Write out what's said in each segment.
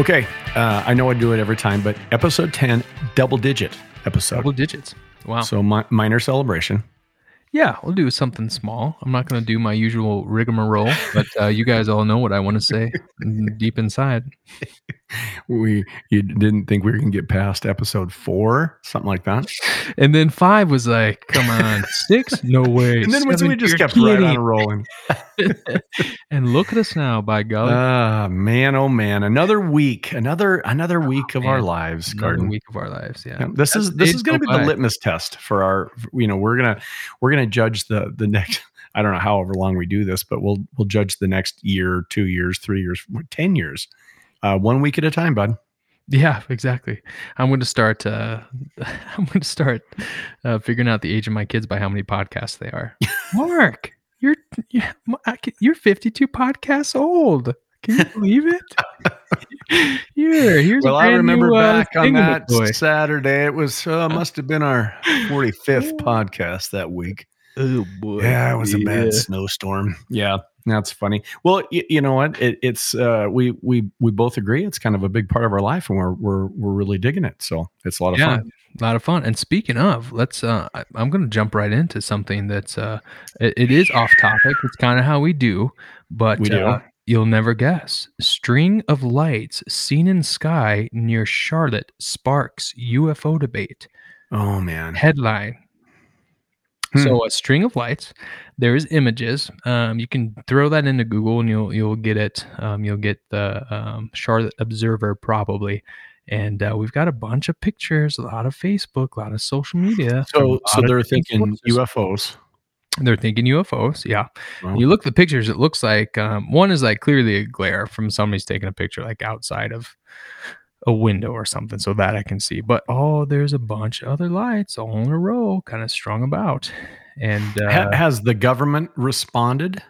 Okay, uh, I know I do it every time, but episode 10, double digit episode. Double digits. Wow. So mi- minor celebration. Yeah, we'll do something small. I'm not going to do my usual rigmarole, but uh, you guys all know what I want to say deep inside. We you didn't think we were going to get past episode four, something like that. And then five was like, come on, six? No way. And then we- Seven, we just kept right kidding. on rolling. and look at us now, by golly. Ah, man, oh man, another week, another another week of our lives, Another Garden. week of our lives. Yeah. Yeah, this As is this is going to be the litmus test for our. You know, we're gonna we're gonna judge the the next. I don't know however long we do this, but we'll we'll judge the next year, two years, three years, ten years, uh, one week at a time, bud. Yeah, exactly. I'm going to start. Uh, I'm going to start uh, figuring out the age of my kids by how many podcasts they are. Mark, you're you're, I can- you're 52 podcasts old. Can you believe it? Here, here's Well, a I brand remember new, uh, back on that Thingamatoy. Saturday. It was uh, must have been our forty fifth podcast that week. Oh boy! Yeah, it was a bad Yeah. snowstorm. Yeah, that's funny. Well, y- you know what? It, it's uh, we we we both agree it's kind of a big part of our life, and we're we're we're really digging it. So it's a lot of Yeah, fun. a lot of fun. And speaking of, let's. Uh, I, I'm going to jump right into something that's. Uh, it, it is off topic. It's kind of how we do, but We do. Uh, you'll never guess. String of lights seen in sky near Charlotte sparks UFO debate. Oh man. Headline. Hmm. So a string of lights. There's images. Um, you can throw that into Google and you'll you'll get it. Um, you'll get the um, Charlotte Observer probably. And uh, we've got a bunch of pictures, a lot of Facebook, a lot of social media. So so they're thinking. UFOs. They're thinking UFOs. Yeah. Wow. You look at the pictures. It looks like um, one is like clearly a glare from somebody's taking a picture like outside of a window or something, so that I can see. But oh, there's a bunch of other lights all in a row, kind of strung about. And uh, has the government responded?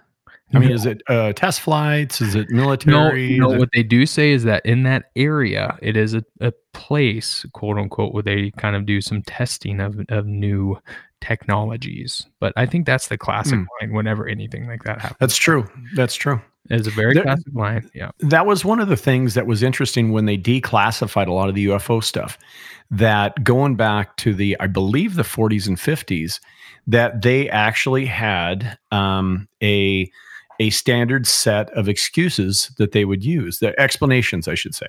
I mean, is it uh, test flights? Is it military? no, Is it- what they do say is that in that area, it is a, a place, quote unquote, where they kind of do some testing of, of new technologies. But I think that's the classic Hmm. line whenever anything like that happens. That's true. That's true. It's a very There- classic line. Yeah. That was one of the things that was interesting when they declassified a lot of the UFO stuff. That going back to the, I believe, the 40s and 50s, that they actually had um, a a standard set of excuses that they would use, the explanations, I should say.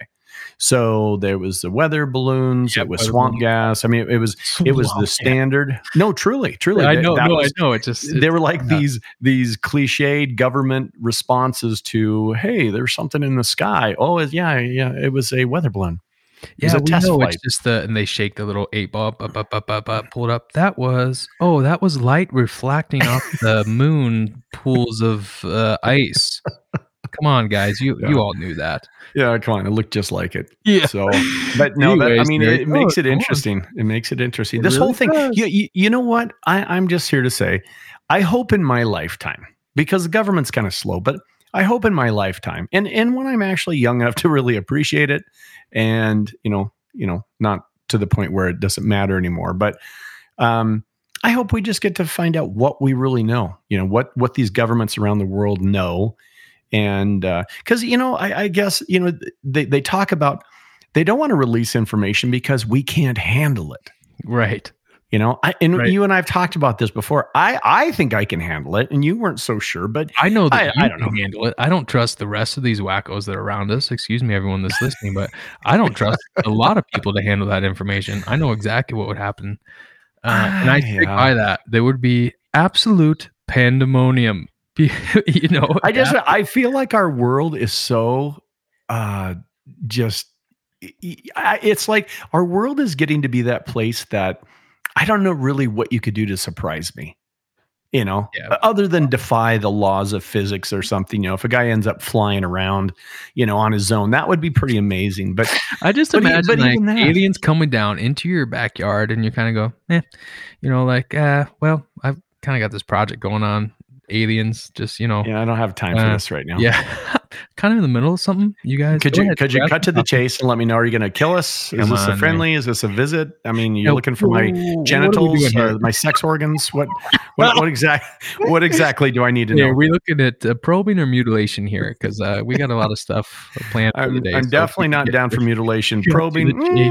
So there was the weather balloons, Yep, it was swamp balloons. gas. I mean, it was it was the standard. No, truly, truly, I know, no, was- I know. It just they were like yeah. these these cliched government responses to hey there's something in the sky oh yeah yeah it was a weather balloon it was yeah, a we test know flight it's just the and they shake the little eight ball up, up, up, up, up, pull it up. That was oh, that was light reflecting off the moon pools of uh, ice. Come on, guys, you Yeah. you all knew that. yeah come on. It looked just like it. Yeah. so but no that, i mean it, makes oh, it interesting. It makes it interesting. It this really whole thing you, you know what? I, i'm just here to say i hope in my lifetime because the government's kind of slow but i hope in my lifetime and and when i'm actually young enough to really appreciate it and you know you know not to the point where it doesn't matter anymore but um i hope we just get to find out what we really know you know what what these governments around the world know and because you know I, I guess you know they, they talk about they don't want to release information because we can't handle it Right. you know I, and Right. you and i've talked about this before i i think i can handle it and you weren't so sure but I know that I- I don't know. handle it. I don't trust the rest of these wackos that are around us. Excuse me, everyone that's listening, but I don't trust a lot of people to handle that information. I know exactly what would happen, uh, and I Ah, stick yeah. by that. There would be absolute pandemonium. you know, i just i feel like our world is so uh just it's like our world is getting to be that place that i don't know really what you could do to surprise me you know Yeah. other than defy the laws of physics or something you know if a guy ends up flying around you know on his own that would be pretty amazing but I just But imagine but like aliens coming down into your backyard, and you kind of go, eh, you know, like, uh, well, I've kind of got this project going on. Aliens, just you know, yeah i don't have time for Uh, this right now yeah. kind of in the middle of something. You guys, could you ahead, could you cut to the chase and let me know? Are you going to kill us? Is Come this on, a man. friendly? Is this a visit? I mean, you're Yeah, looking for my we genitals, uh, my sex organs. What what, what exact what exactly do I need to Yeah, know? are we looking at uh, probing or mutilation here? Because uh, we got a lot of stuff planned I'm, today. I'm so definitely not down for mutilation. Probing, mm,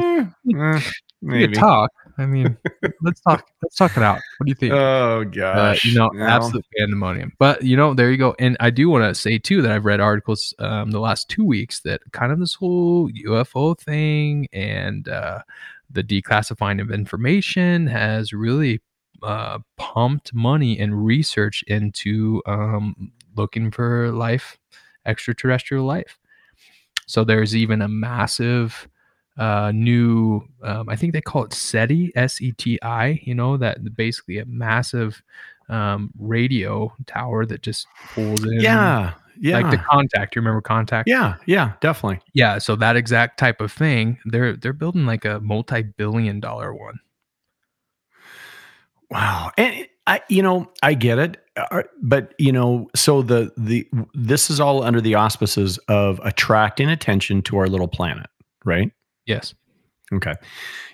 eh, We maybe. could talk. I mean, let's talk. Let's talk it out. What do you think? Oh Uh, gosh, you know, No. absolute pandemonium. But you know, there you go. And I do want to say too that I've read articles um, the last two weeks that kind of this whole UFO thing and uh, the declassifying of information has really uh, pumped money and research into um, looking for life, extraterrestrial life. So there's even a massive uh, new, um, I think they call it SETI, S E T I, you know, that basically a massive um, radio tower that just pulls in. yeah, yeah, Like the contact. You remember contact? yeah, yeah, definitely. Yeah. So that exact type of thing, they're they're building like a multi-billion dollar one. Wow. And I, you know, I get it, uh, but you know, so the the this is all under the auspices of attracting attention to our little planet, right? Yes. Okay.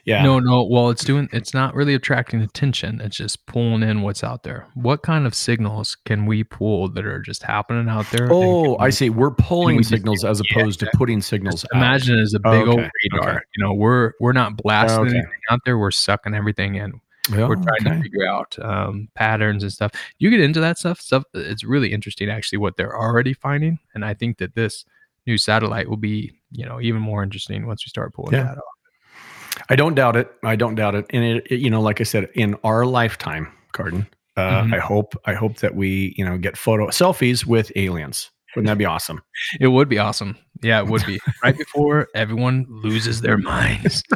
Yeah. No, no. Well, it's doing. It's not really attracting attention. It's just pulling in what's out there. What kind of signals can we pull that are just happening out there? Oh, I we- see. We're pulling we just- signals as yeah, opposed to putting signals out. imagine it as a big old radar. okay. You know, we're we're not blasting Okay. anything out there. We're sucking everything in. Oh, we're trying okay. to figure out um, patterns and stuff. You get into that stuff. Stuff. It's really interesting, actually, what they're already finding. And I think that this new satellite will be, you know, even more interesting once we start pulling Yeah. that off. I don't doubt it. I don't doubt it. And it, it- you know, like I said, in our lifetime, Carden, uh, Mhm. I hope, I hope that we, you know, get photo selfies with aliens. Wouldn't that be awesome? It would be awesome. Yeah, it would be right before everyone loses their minds.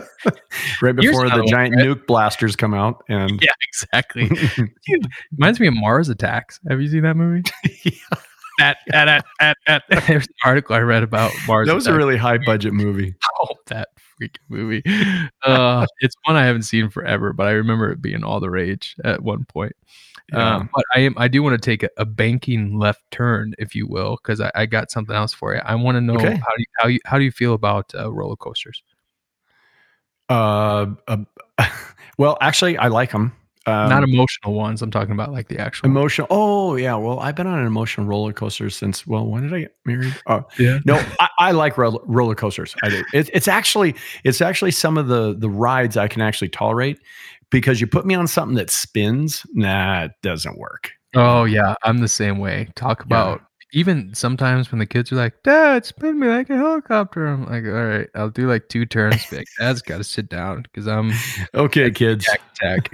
Right before the another one, giant nuke blasters come out, and yeah, exactly. Reminds me of Mars Attacks. Have you seen that movie? At, at, at, at, at. There's an article I read about Mars. that was a really high budget movie. Oh, that freaking movie. Uh, it's one I haven't seen forever, but I remember it being all the rage at one point. Yeah. Um, but I am I do want to take a, a banking left turn, if you will, because I, I got something else for you. I want to know Okay. how do you, how you how do you feel about uh, roller coasters? Uh, uh, well, actually, I like them. Um, Not emotional ones. I'm talking about like the actual. emotional. Oh, yeah. Well, I've been on an emotional roller coaster since. Well, when did I get married? Oh, yeah. no, I, I like roller, roller coasters. I do. It, it's actually it's actually some of the the rides I can actually tolerate because you put me on something that spins. Nah, it doesn't work. Oh yeah, I'm the same way. Talk about even sometimes when the kids are like, "Dad, spin me like a helicopter." I'm like, "All right, I'll do like two turns." Like, Dad's got to sit down because I'm Okay, kids. tech.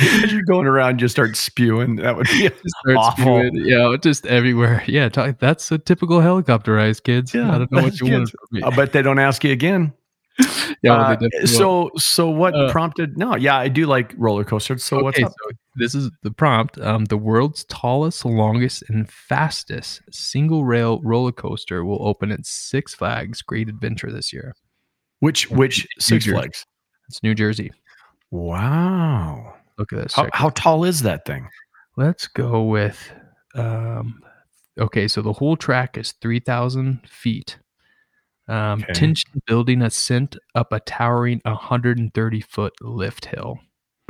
As you're going around, you start spewing. That would be Awful. spewing, you know, just everywhere. Yeah, talk, that's a typical helicopter rise, kids. Yeah, I don't know what you want kids. from me. I bet they don't ask you again. yeah, Uh, they definitely won't. so so what Uh, prompted? No, yeah, I do like roller coasters. So what's up? so this is the prompt. Um, the world's tallest, longest, and fastest single rail roller coaster will open at Six Flags Great Adventure this year. Which which Six Jersey. Flags? It's New Jersey. Wow. Look at this. How, how tall is that thing? Let's go with um okay, so the whole track is 3000 feet. Um Okay. tension building ascent up a towering 130 foot lift hill.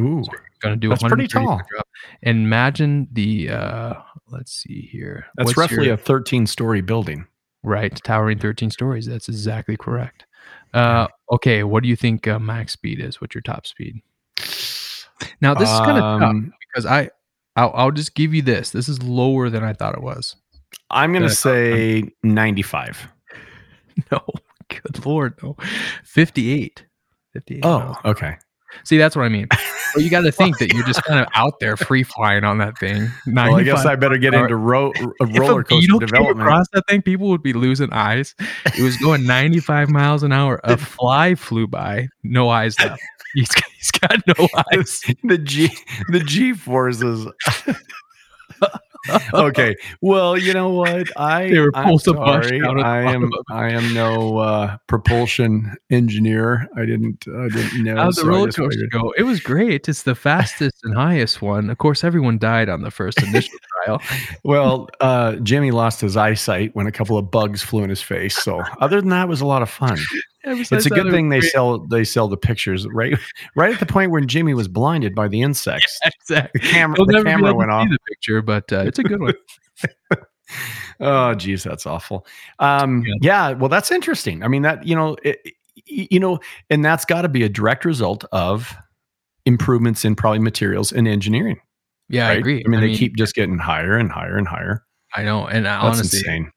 Ooh, Going to do That's pretty tall. drop. And imagine the uh let's see here. that's What's roughly your- a 13 story building. right, towering 13 stories. That's exactly correct. Uh okay, what do you think uh, max speed is? What's your top speed? Now this is kind of tough Um, because I I'll, I'll just give you this. This is lower than I thought it was. I'm going to say 95. No, good lord, no. 58. 58. Oh, miles. okay. see, that's what I mean. Well, you got to think that you're just kind of out there free flying on that thing. Well, I guess I better get into ro- a roller coaster beetle came development. across that thing, people would be losing eyes. It was going 95 miles an hour. A fly flew by, no eyes left. He's, he's got no eyes. the G the G forces. okay. Well, you know what? I They were I'm pulled a bunch sorry. I am I am no uh, propulsion engineer. I didn't I didn't know. How'd the so roller coaster go? It was great. It's the fastest and highest one. Of course, everyone died on the first initial trial. Well, uh, Jimmy lost his eyesight when a couple of bugs flew in his face. So other than that, it was a lot of fun. It's a good thing they sell they sell the pictures right right at the point when Jimmy was blinded by the insects. Exactly. The camera You'll the camera went off. the picture, but uh, it's a good one. Oh, geez, that's awful. Um, Yeah. yeah. well, that's interesting. I mean, that you know, it, you know, and that's got to be a direct result of improvements in probably materials and engineering. Yeah, I agree. I mean, they keep just getting higher and higher and higher. I know, and I honestly, insane.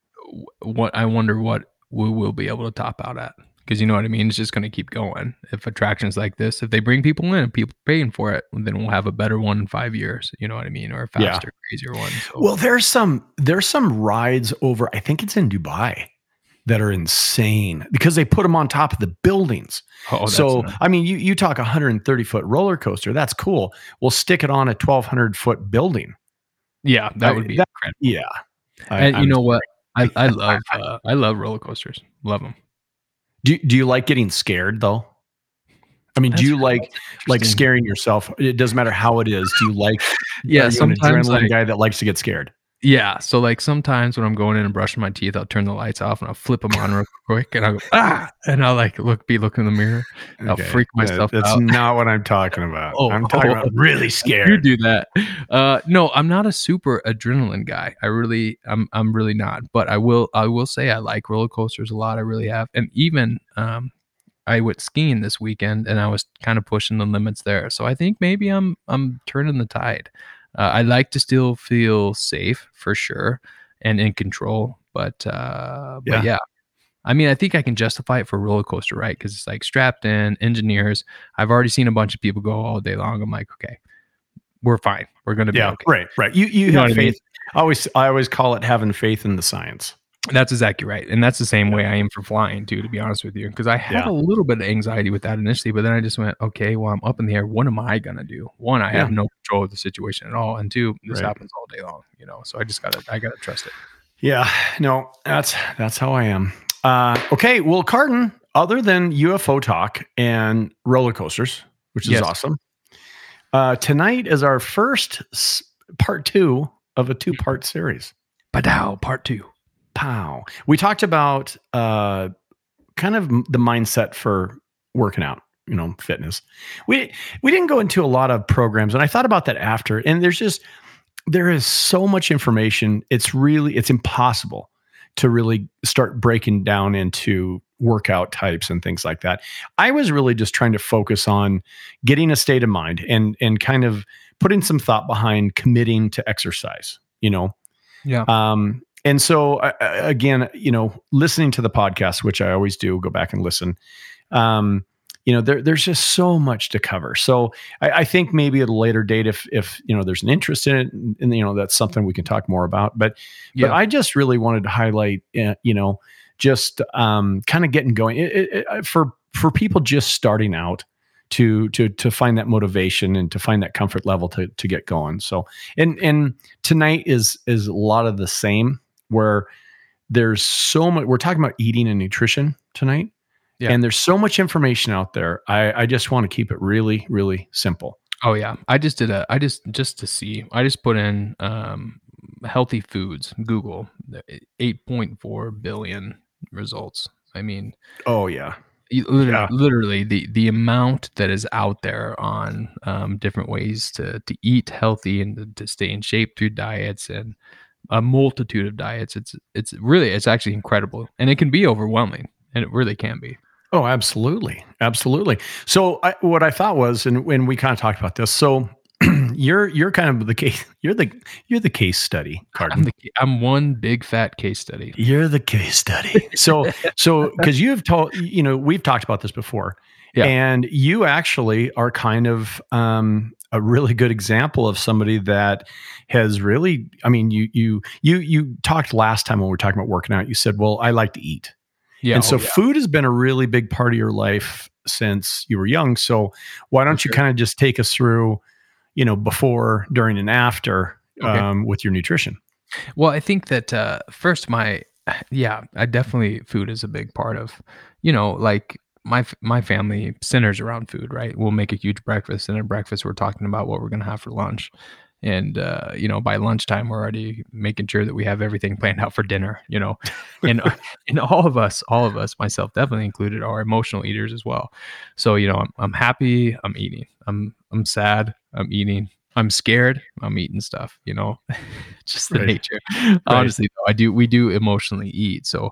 what I wonder what we will be able to top out at because you know what I mean. It's just going to keep going. If attractions like this, if they bring people in and people paying for it, then we'll have a better one in five years. You know what I mean, or a Yeah. faster, crazier one. So, Well, there's some there's some rides over. I think it's in Dubai that are insane because they put them on top of the buildings. oh, so nuts. I mean, you you talk a 130 foot roller coaster. That's cool. We'll stick it on a 1200 foot building. yeah, that I- would be that- incredible. Yeah. I- And you I'm- know what? I, I love uh, I love roller coasters. Love them. Do do you like getting scared though? I mean, do you like like scaring yourself? It doesn't matter how it is. Do you like? Yeah, you an sometimes adrenaline like, guy that likes to get scared. Yeah. So like sometimes when I'm going in and brushing my teeth, I'll turn the lights off and I'll flip them on real quick, and I'll go ah, and I'll like look be looking in the mirror. I'll freak that- myself That's out. not what I'm talking about. Oh, I'm talking oh, about really scared. You do that. Uh, no, I'm not a super adrenaline guy. I really, I'm, I'm really not. But I will, I will say I like roller coasters a lot. I really have, and even um, I went skiing this weekend, and I was kind of pushing the limits there. So I think maybe I'm, I'm turning the tide. Uh, I like to still feel safe for sure and in control, but uh, but Yeah. yeah. I mean, I think I can justify it for a roller coaster, right? Because it's like strapped in, engineers. I've already seen a bunch of people go all day long. I'm like, okay, we're fine. We're gonna be Yeah, okay. right, right. You you, You have what I mean? faith. I always I always call it having faith in the science. That's exactly right, and that's the same way I am for flying too. To be honest with you, because I had Yeah. a little bit of anxiety with that initially, but then I just went, okay, well, I'm up in the air. What am I gonna do? One, I have no control of the situation at all, and two, this Right. happens all day long. You know, so I just gotta, I gotta trust it. Yeah, no, that's that's how I am. Uh, okay, well, Carden, other than UFO talk and roller coasters, which is Yes. awesome, uh, tonight is our first part two of a two part series. Badow, part two. Pow. We talked about uh, kind of the mindset for working out, you know, fitness. We we didn't go into a lot of programs, and I thought about that after. And there's just there is so much information. It's really it's impossible to really start breaking down into workout types and things like that. I was really just trying to focus on getting a state of mind and and kind of putting some thought behind committing to exercise. You know, Yeah. um, and so uh, uh, again, you know, listening to the podcast, which I always do, go back and listen. Um, you know, there, there's just so much to cover. So I, I think maybe at a later date, if if you know there's an interest in it, and, and, you know that's something we can talk more about. But Yeah. but I just really wanted to highlight, uh, you know, just um, kind of getting going it, it, it- for for people just starting out to to to find that motivation and to find that comfort level to to get going. So and and tonight is is a lot of the same where there's so much we're talking about eating and nutrition tonight Yeah. and there's so much information out there i i just want to keep it really really simple Oh yeah, I just did a. I just just to see. I just put in um, healthy foods. Google eight point four billion results. I mean, oh yeah literally, Yeah. literally the the amount that is out there on um, different ways to to eat healthy and to, to stay in shape through diets and a multitude of diets. It's it's really it's actually incredible, and it can be overwhelming, and it really can be. oh absolutely absolutely so I, what i thought was and when we kind of talked about this so you're you're kind of the case you're the you're the case study I'm the I'm one big fat case study. You're the case study. So, so because you've told, you know, we've talked about this before, Yeah. and you actually are kind of um, a really good example of somebody that has really. I mean, you you you you talked last time when we were talking about working out. You said, "Well, I like to eat," Yeah, and so oh, yeah. food has been a really big part of your life since you were young. So, why don't you kind of just take us through, you know, before, during, and after? Okay. um, with your nutrition. Well, I think that uh, first, my yeah, I definitely food is a big part of, you know, like my my family centers around food, right? We'll make a huge breakfast, and at breakfast we're talking about what we're gonna have for lunch, and uh, you know by lunchtime we're already making sure that we have everything planned out for dinner, you know, and and all of us, all of us, myself definitely included, are emotional eaters as well. So you know, I'm I'm happy, I'm eating, I'm I'm sad, I'm eating, I'm scared. I'm eating stuff, you know, just the Right. nature. Honestly, though, I do. We do emotionally eat. So,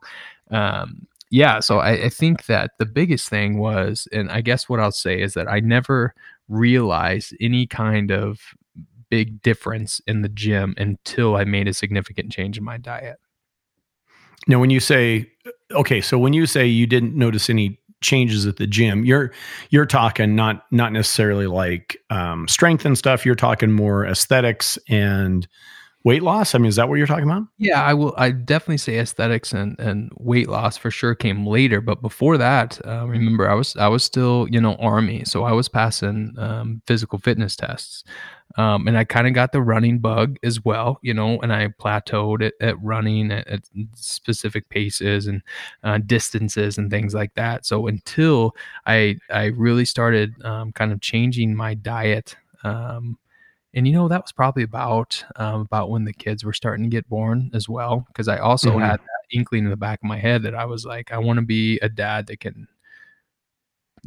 um, yeah. So I, I think that the biggest thing was, and I guess what I'll say is that I never realized any kind of big difference in the gym until I made a significant change in my diet. Now, when you say, okay, so when you say you didn't notice any changes at the gym, you're you're talking not not necessarily like um, strength and stuff. You're talking more aesthetics and weight loss. I mean, is that what you're talking about? Yeah, I will. I definitely say aesthetics and, and weight loss for sure came later, but before that, uh, remember I was I was still you know army, so I was passing um, physical fitness tests, um, and I kind of got the running bug as well, you know, and I plateaued at, at running at, at specific paces and uh, distances and things like that. So until I I really started um, kind of changing my diet. Um, and you know that was probably about um, about when the kids were starting to get born as well because i also Mhm. had that inkling in the back of my head that i was like i want to be a dad that can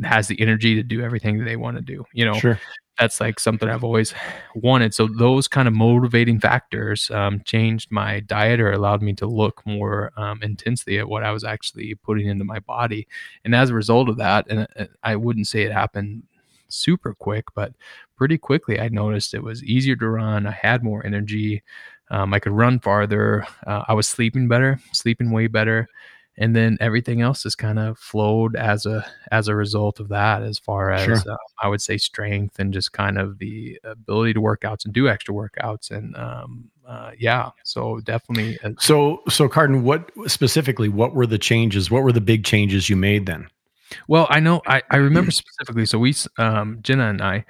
has the energy to do everything that they want to do you know Sure. that's like something i've always wanted so those kind of motivating factors um, changed my diet or allowed me to look more um, intensely at what i was actually putting into my body and as a result of that and uh, i wouldn't say it happened super quick but pretty quickly i noticed it was easier to run i had more energy um, i could run farther uh, i was sleeping better sleeping way better and then everything else has kind of flowed as a as a result of that as far as Sure. uh, i would say strength and just kind of the ability to work outs and do extra workouts and um, uh, yeah so definitely uh, So, so Carden, what specifically? What were the changes? What were the big changes you made then? Well, I know I, I remember specifically. So we, um, Jenna and I,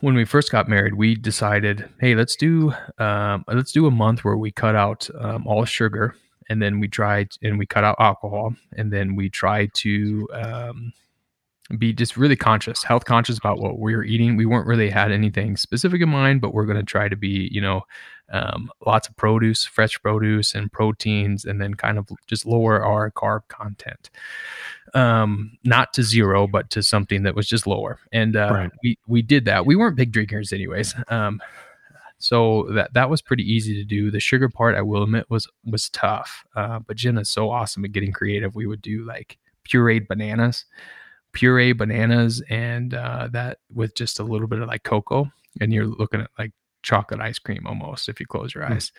when we first got married, we decided, hey, let's do um, let's do a month where we cut out um, all sugar, and then we tried and we cut out alcohol, and then we tried to um, be just really conscious, health conscious about what we were eating. We weren't really had anything specific in mind, but we're going to try to be, you know, um, lots of produce, fresh produce, and proteins, and then kind of just lower our carb content. Um not to zero but to something that was just lower. And uh Right. we we did that. We weren't big drinkers anyways. Um so that that was pretty easy to do. The sugar part i will admit was was tough. Uh but jenna's so awesome at getting creative. We would do like pureed bananas puree bananas and uh that with just a little bit of like cocoa. And you're looking at like chocolate ice cream almost if you close your Hmm. eyes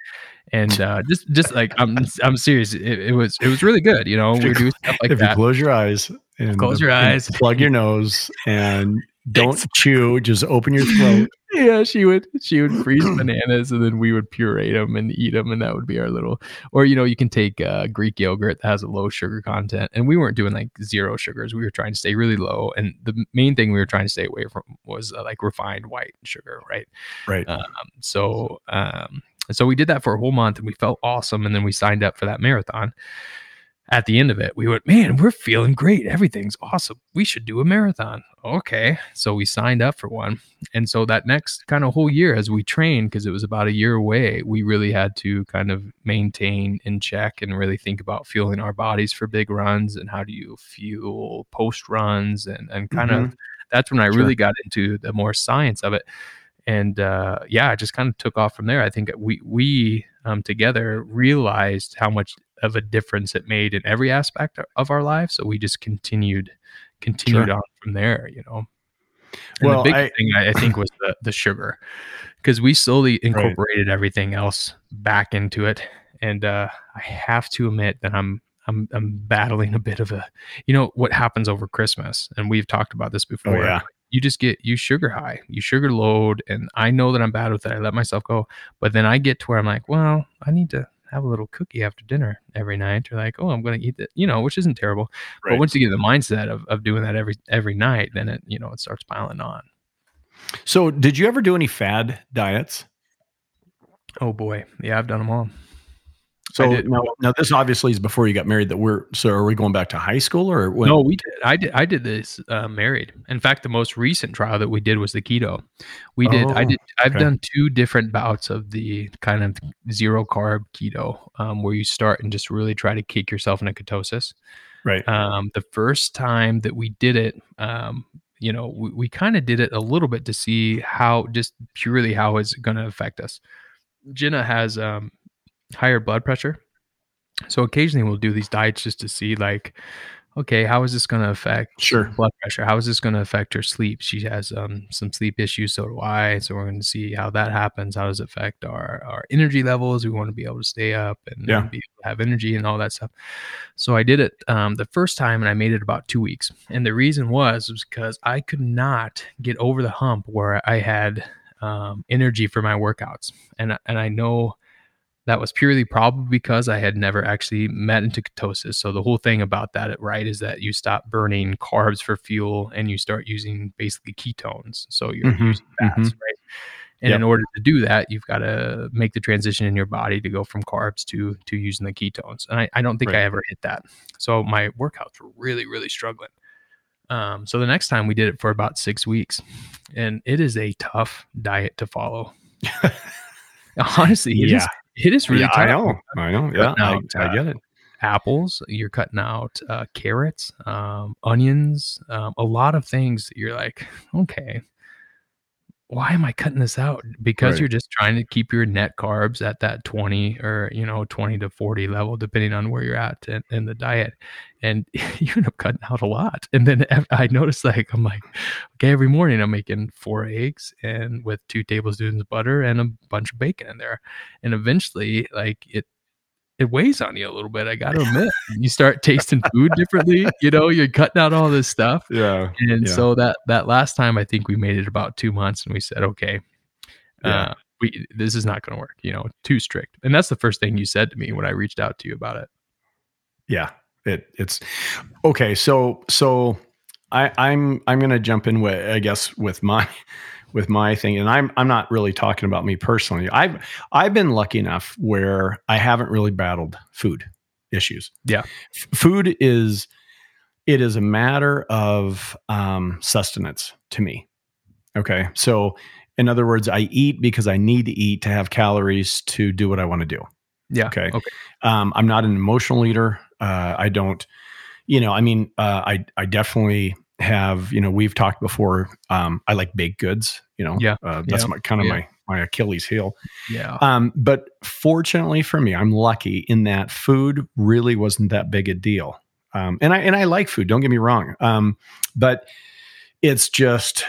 and uh just just like i'm i'm serious it, it was it was really good you know we do stuff like that. if you close your eyes and Close your and eyes. plug your nose, and don't chew, just open your throat. Yeah she would she would freeze bananas and then we would puree them and eat them and that would be our little or you know you can take uh, greek yogurt that has a low sugar content and we weren't doing like zero sugars we were trying to stay really low and the main thing we were trying to stay away from was uh, like refined white sugar right Right. um, so um, so we did that for a whole month and we felt awesome and then we signed up for that marathon at the end of it we went man we're feeling great. Everything's awesome. We should do a marathon. Okay. So we signed up for one. And so that next kind of whole year as we trained because it was about a year away we really had to kind of maintain in check and really think about fueling our bodies for big runs and how do you fuel post runs and and kind of that's when i Sure. really got into the more science of it. And uh, yeah, it just kind of took off from there. I think we we um, together realized how much of a difference it made in every aspect of our life. So we just continued continued Sure. on from there. You know. And Well, the big I- thing I, I think was the the sugar, because we slowly incorporated everything else back into it. And uh, I have to admit that I'm I'm I'm battling a bit of a, you know, what happens over Christmas, and we've talked about this before Oh yeah. you just get you sugar high, you sugar load, and I know that I'm bad with it. I let myself go, but then I get to where I'm like, well, I need to have a little cookie after dinner every night, or like, oh, I'm going to eat that, you know, which isn't terrible. But once you get the mindset of, of doing that every every night, then it you know it starts piling on. So, did you ever do any fad diets? Oh boy, yeah, I've done them all. So now, now this obviously is before you got married. That we're so are we going back to high school or when? no? We did. I did. I did this uh, married. In fact, the most recent trial that we did was the keto. We did. I Oh, did. I've okay. done two different bouts of the kind of zero carb keto, um, where you start and just really try to kick yourself into ketosis. right. Um, the first time that we did it, um, you know, we, we kind of did it a little bit to see how, just purely how it's going to affect us. Jenna has um, higher blood pressure. So occasionally we'll do these diets just to see, like, okay, how is this going to affect Sure. blood pressure? How is this going to affect her sleep? She has um, some sleep issues, so do I. So we're going to see how that happens. How does it affect our our energy levels? We want to be able to stay up and Yeah. be able to have energy and all that stuff. So I did it um, the first time, and I made it about two weeks. And the reason was was because I could not get over the hump where I had um, energy for my workouts, and and I know that was purely probably because I had never actually met into ketosis. So the whole thing about that, right, is that you stop burning carbs for fuel and you start using basically ketones. So you're Mhm, using fats, mhm. right? And in order to do that, you've got to make the transition in your body to go from carbs to to using the ketones. And I, I don't think I ever hit that. So my workouts were really, really struggling. Um, so the next time we did it for about six weeks, and it is a tough diet to follow. Honestly, it is Yeah. It is really yeah, tough. I know. I know. Yeah, Cutting I, I uh, get it. Apples, you're cutting out uh, carrots, um, onions, um, a lot of things. That you're like, okay, why am I cutting this out? Because Right. you're just trying to keep your net carbs at that 20 or you know 20 to 40 level, depending on where you're at in, in the diet, and you end up cutting out a lot. And then I noticed, like, I'm like, okay, every morning I'm making four eggs and with two tablespoons of butter and a bunch of bacon in there, and eventually, like it it weighs on you a little bit. I got to admit, you start tasting food differently. You know, you're cutting out all this stuff, Yeah. and Yeah. so that that last time, I think we made it about two months, and we said, okay, Yeah. uh, we this is not going to work. You know, too strict. And that's the first thing you said to me when I reached out to you about it. Yeah. It it's okay. So so I, I'm I'm gonna jump in with I guess with my with my thing, and I'm I'm not really talking about me personally. I've I've been lucky enough where I haven't really battled food issues. Yeah. F- food is it is a matter of um, sustenance to me. Okay, so in other words, I eat because I need to eat to have calories to do what I want to do. Yeah. Okay. Okay. Um, I'm not an emotional eater. Uh, I don't, you know, I mean, uh, I, I definitely have, you know, we've talked before. Um, I like baked goods, you know, Yeah. uh, that's Yeah. my kind of Yeah. my, my Achilles heel. Yeah. Um, but fortunately for me, I'm lucky in that food really wasn't that big a deal. Um, and I, and I like food, don't get me wrong. Um, but it's just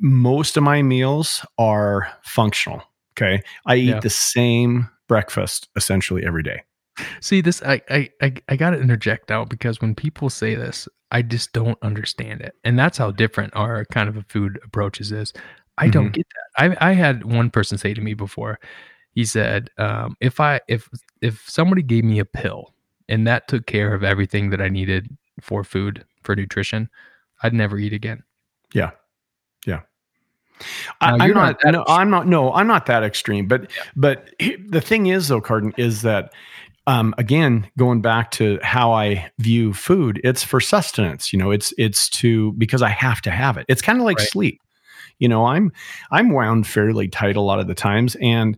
most of my meals are functional. Okay. I eat Yeah. the same breakfast essentially every day. See this, I I I, I got to interject now because when people say this, I just don't understand it, and that's how different our kind of a food approaches is. I don't Mhm. get that. I I had one person say to me before. He said, um, "If I if if somebody gave me a pill and that took care of everything that I needed for food for nutrition, I'd never eat again." I, Now, I'm not not. no, I'm not. No, I'm not that extreme. But Yeah. but he- the thing is, though, Carden, is that um, again going back to how I view food, it's for sustenance. You know, it's it's to because I have to have it. It's kind of like Right. sleep. You know, I'm I'm wound fairly tight a lot of the times, and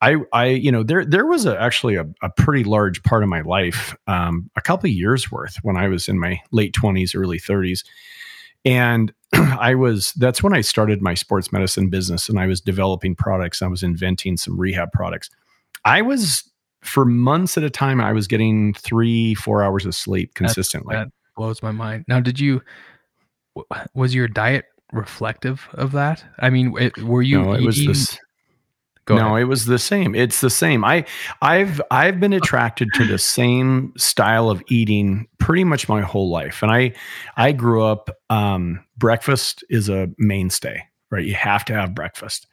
I I you know there there was a, actually a, a pretty large part of my life, um, a couple of years worth when I was in my late twenties, early thirties, and I was that's when I started my sports medicine business and I was developing products. I was inventing some rehab products. I was for months at a time, I was getting three, four hours of sleep consistently. that blows my mind. Now, did you was your diet reflective of that? I mean, it, were you no, it was this. Go no, ahead. it was the same. It's the same. I, I've, I've been attracted to the same style of eating pretty much my whole life, and I, I grew up. Um, breakfast is a mainstay, right? You have to have breakfast.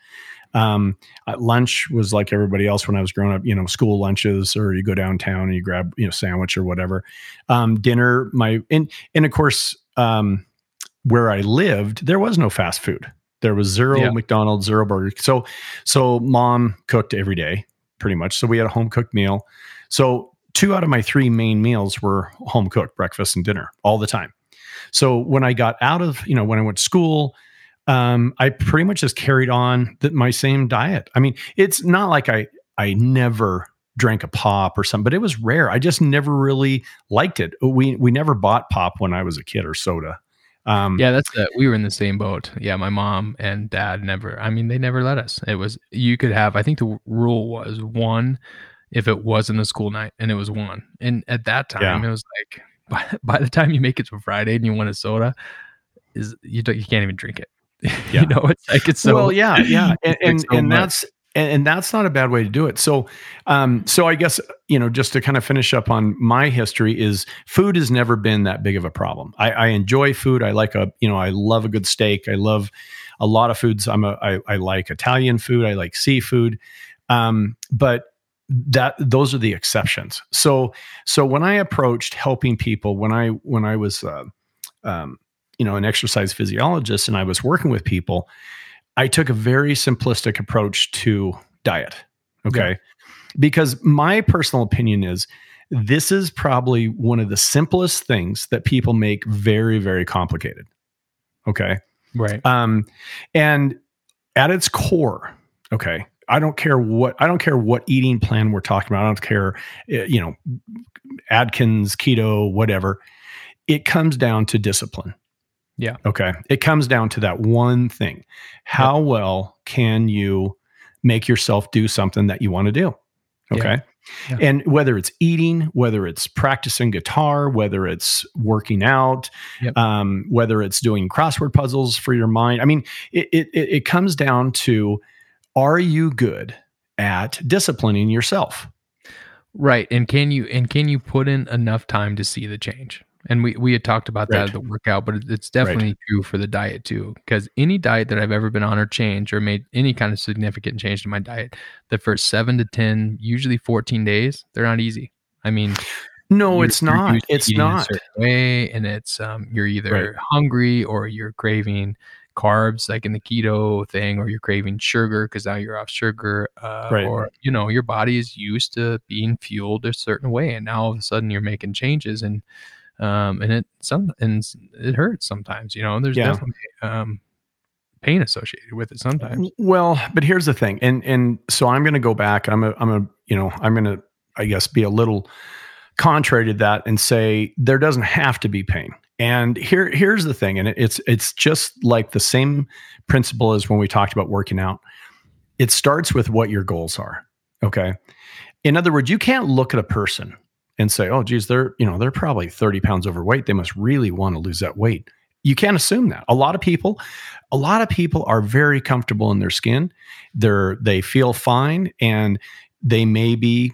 Um, lunch was like everybody else when I was growing up. You know, school lunches, or you go downtown and you grab you know sandwich or whatever. Um, dinner, my and and of course, um, where I lived, there was no fast food. There was zero Yeah. McDonald's, zero burger. So, so mom cooked every day. pretty much. So we had a home cooked meal. So two out of my three main meals were home cooked breakfast and dinner all the time. So when I got out of, you know, when I went to school, um, I pretty much just carried on the, my same diet. I mean, it's not like I I never drank a pop or something, but it was rare. I just never really liked it. We we never bought pop when I was a kid or soda. Um, yeah, that's it. We were in the same boat. Yeah, my mom and dad never. I mean, they never let us. It was you could have. I think the rule was one if it wasn't a school night, and it was one. And at that time, yeah. it was like by, by the time you make it to Friday and you want a soda, is you don't you can't even drink it. Yeah. you know, it's like it's so well, yeah, yeah, and and, so and that's and, and, that's not a bad way to do it. So, um, so I guess you know, just to kind of finish up on my history, is food has never been that big of a problem. I, I enjoy food. I like a, you know, I love a good steak. I love a lot of foods. I'm a, I, I like Italian food. I like seafood, um, but that those are the exceptions. So, so when I approached helping people, when I when I was, uh, um, you know, an exercise physiologist, and I was working with people I took a very simplistic approach to diet. Okay. Yeah. Because my personal opinion is this is probably one of the simplest things that people make very, very complicated. Okay. Right. Um, and at its core, okay, I don't care what I don't care what eating plan we're talking about. I don't care, eh, you know, Atkins, keto, whatever. It comes down to discipline. Yeah. Okay. It comes down to that one thing. How yep. well can you make yourself do something that you want to do? Okay. Yeah. Yeah. And whether it's eating, whether it's practicing guitar, whether it's working out, yep. um, whether it's doing crossword puzzles for your mind, I mean, it, it, it comes down to are you good at disciplining yourself? Right. And can you and can you put in enough time to see the change? And we, we had talked about right. that at the workout, but it's definitely right. true for the diet too. Because any diet that I've ever been on or changed or made any kind of significant change to my diet, the first seven to 10, usually 14 days, they're not easy. I mean, no, it's not. It's not. way, and it's um, you're either right. hungry or you're craving carbs, like in the keto thing, or you're craving sugar because now you're off sugar, uh, right. or you know your body is used to being fueled a certain way, and now all of a sudden you're making changes, and um, and it some and it hurts sometimes. You know, there's yeah. definitely um, pain associated with it sometimes. Well, but here's the thing, and and so I'm going to go back. I'm a I'm a you know I'm going to I guess be a little contrary to that and say there doesn't have to be pain. And here here's the thing, and it's it's just like the same principle as when we talked about working out. It starts with what your goals are. Okay. In other words, you can't look at a person and say, oh, geez, they're, you know, they're probably 30 pounds overweight. They must really want to lose that weight. You can't assume that. A lot of people, a lot of people are very comfortable in their skin. They're, they feel fine and they may be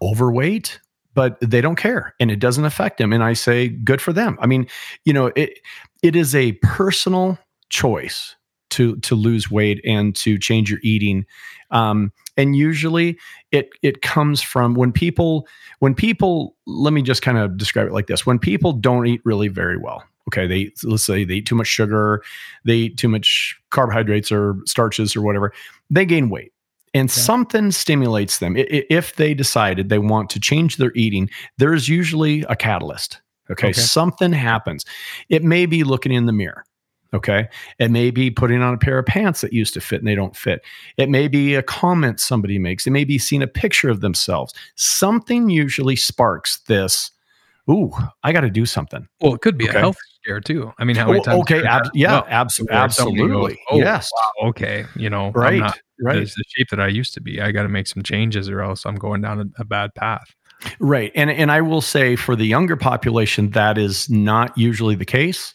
overweight, but they don't care and it doesn't affect them. And I say, good for them. I mean, you know, it, it is a personal choice to to lose weight and to change your eating um, and usually it it comes from when people when people let me just kind of describe it like this. When people don't eat really very well okay they let's say they eat too much sugar they eat too much carbohydrates or starches or whatever they gain weight. And yeah. something stimulates them. If they decided they want to change their eating there's usually a catalyst okay, okay. something happens. It may be looking in the mirror Okay. It may be putting on a pair of pants that used to fit and they don't fit. It may be a comment somebody makes. It may be seeing a picture of themselves. Something usually sparks this. Ooh, I got to do something. Well, it could be okay. a health scare too. I mean, how many times? Okay. Ab- yeah. absolutely. Absolutely. Goes, oh, yes. Wow, okay. You know, right. Not, right. The, the shape that I used to be. I got to make some changes or else I'm going down a, a bad path. Right. And and I will say for the younger population, that is not usually the case.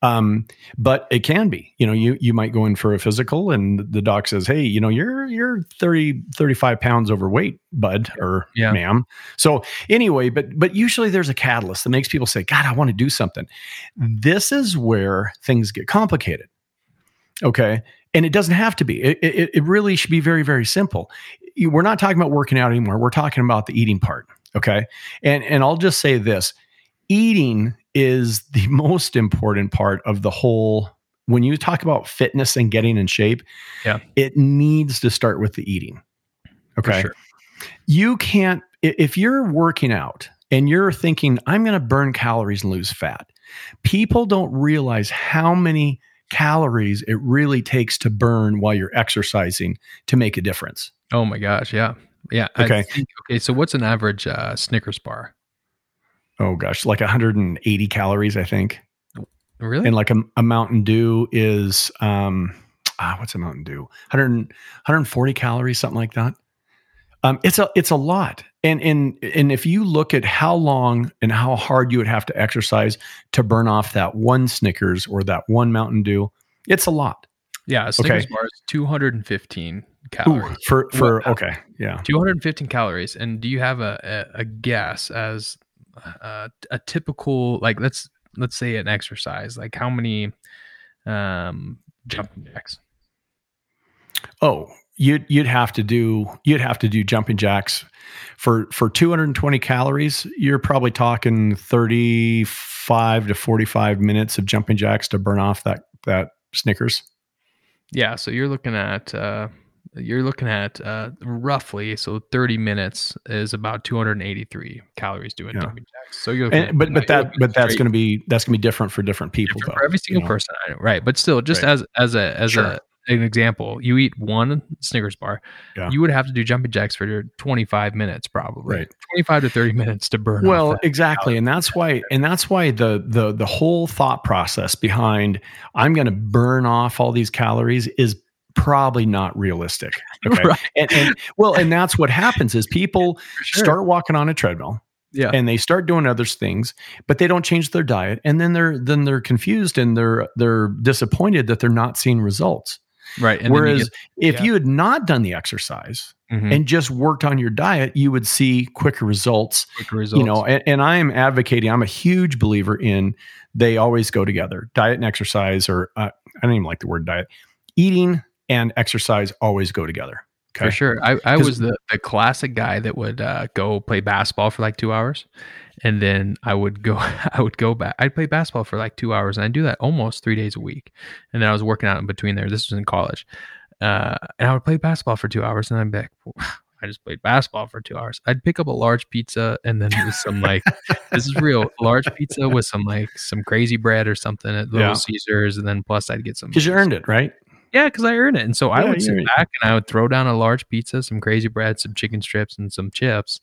Um, but it can be, you know, you, you might go in for a physical and the doc says, Hey, you know, you're, you're 30, 35 pounds overweight, bud or yeah. ma'am. So anyway, but, but usually there's a catalyst that makes people say, God, I want to do something. This is where things get complicated. Okay. And it doesn't have to be, it, it, it really should be very, very simple. We're not talking about working out anymore. We're talking about the eating part. Okay. And, and I'll just say this, eating is the most important part of the whole when you talk about fitness and getting in shape yeah it needs to start with the eating Okay. sure. You can't, if you're working out and you're thinking, I'm going to burn calories and lose fat, people don't realize how many calories it really takes to burn while you're exercising to make a difference. Oh my gosh, yeah, yeah. Okay. think- okay. So what's an average uh, Snickers bar? Oh gosh, like 180 calories, I think. Really? And like a, a Mountain Dew is, um, ah, what's a Mountain Dew? 100, 140 calories, something like that. Um, it's a it's a lot, and and and if you look at how long and how hard you would have to exercise to burn off that one Snickers or that one Mountain Dew, it's a lot. yeah, a Snickers okay. bar is 215 Ooh, calories. for for okay, yeah. 215 calories. And do you have a, a, a guess as uh, a typical like let's let's say an exercise like how many um jumping jacks? Oh, you'd you'd have to do you'd have to do jumping jacks for for 220 calories. You're probably talking 35 to 45 minutes of jumping jacks to burn off that that Snickers. Yeah, so you're looking at uh you're looking at uh roughly so 30 minutes is about 283 calories doing Yeah. jumping jacks. So you're And, but but that but that's going to be that's going to be different for different people different though. for every single you know? person I know, right but still just Right. as as a as Sure. a an example you eat one snickers bar Yeah. you would have to do jumping jacks for your 25 minutes probably Right. 25 to 30 minutes to burn Well, exactly, and that's why and that's why the the the whole thought process behind I'm going to burn off all these calories is probably not realistic. Okay. right And, and well, and that's what happens is people sure. start walking on a treadmill yeah and they start doing other things but they don't change their diet and then they're then they're confused and they're they're disappointed that they're not seeing results right and then you whereas if yeah. you had not done the exercise get, mhm, and just worked on your diet you would see quicker results quick results you know and, and i am advocating i'm a huge believer in they always go together diet and exercise or uh, i don't even like the word diet eating and exercise always go together for sure. I, I was the, the classic guy that would uh, go play basketball for like two hours and then i would go i would go back i'd play basketball for like two hours and i'd do that almost three days a week and then i was working out in between there. This was in college uh, and i would play basketball for two hours and i'd be like I just played basketball for two hours. I'd pick up a large pizza and then with some like, this is real, large pizza with some like some crazy bread or something at Little Yeah. Caesars, and then plus I'd get some because you earned it right yeah, because I earn it. And so I would sit back and I would throw down a large pizza, some crazy bread, some chicken strips, and some chips.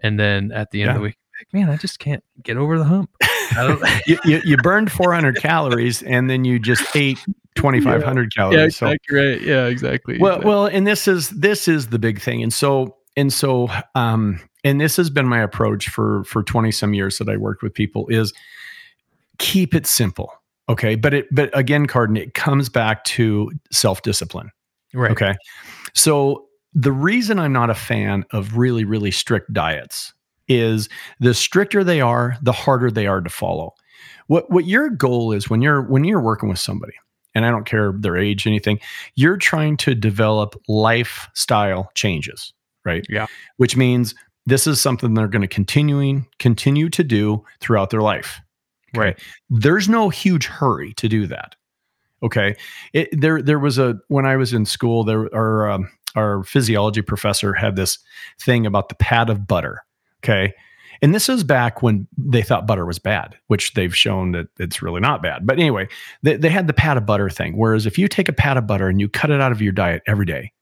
And then at the end of the week, like, man, I just can't get over the hump. I don't, you, you, you burned 400 calories and then you just ate 2500 calories so right. Yeah, exactly. well well and this is this is the big thing and so and so um and this has been my approach for for 20 some years that i worked with people is keep it simple okay but it but again carden it comes back to self-discipline. Right. okay? So the reason i'm not a fan of really really strict diets is the stricter they are the harder they are to follow. What what your goal is when you're when you're working with somebody and i don't care their age anything you're trying to develop lifestyle changes right? Yeah. which means this is something they're going to continuing continue to do throughout their life Right. there's no huge hurry to do that. Okay. It, there there was a when i was in school there our um, our physiology professor had this thing about the pat of butter. Okay. And this is back when they thought butter was bad which they've shown that it's really not bad. But anyway they, they had the pat of butter thing whereas if you take a pat of butter and you cut it out of your diet every day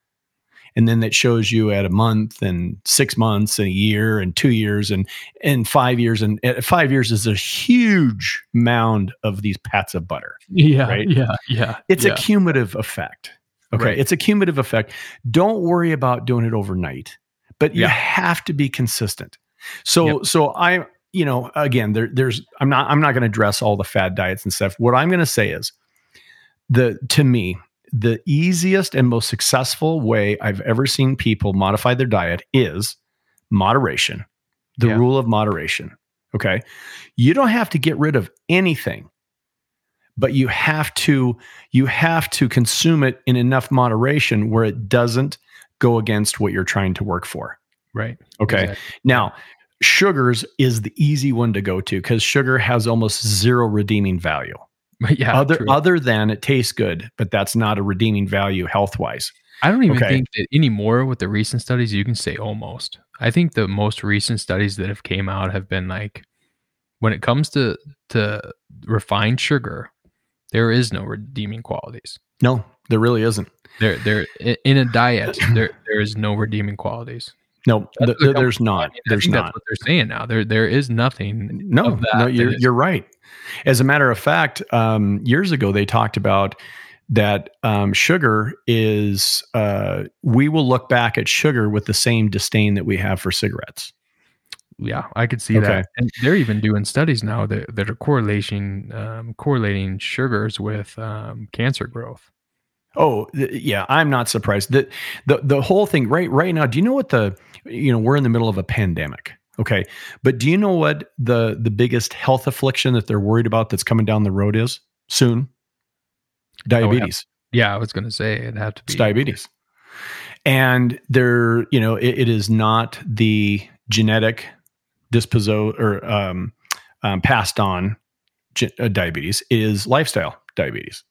and then that shows you at a month and six months and a year and two years and and five years and uh, five years is a huge mound of these pats of butter Yeah. right? Yeah. Yeah. it's yeah. a cumulative effect okay Right. it's a cumulative effect don't worry about doing it overnight but you Yeah. have to be consistent so Yep. so i you know again there, there's i'm not i'm not going to address all the fad diets and stuff what i'm going to say is the to me the easiest and most successful way i've ever seen people modify their diet is moderation the Yeah. rule of moderation okay you don't have to get rid of anything but you have to you have to consume it in enough moderation where it doesn't go against what you're trying to work for right. okay Exactly. now sugars is the easy one to go to because sugar has almost zero redeeming value Yeah. other true. other than it tastes good but that's not a redeeming value health wise I don't even Okay. think that anymore with the recent studies you can say almost. I think the most recent studies that have came out have been like when it comes to to refined sugar, there is no redeeming qualities. No, there really isn't. There there in a diet, there there is no redeeming qualities. No, That's th- what th- it there's comes- I not. mean, There's not. That's what they're saying now. There there is nothing. No, no, you're is- you're right. As a matter of fact, um, years ago they talked about that um, sugar is. Uh, we will look back at sugar with the same disdain that we have for cigarettes. Yeah, I could see Okay. that. And they're even doing studies now that, that are correlation um, correlating sugars with um, cancer growth. Oh, th- yeah, I'm not surprised. that the the whole thing right right now. Do you know what the you know we're in the middle of a pandemic. Okay, but do you know what the the biggest health affliction that they're worried about that's coming down the road is soon? Diabetes. Yeah, I was going to say it had to be It's diabetes. And there, you know, it, it is not the genetic disposo or um, um, passed on ge- uh, diabetes. It is lifestyle diabetes.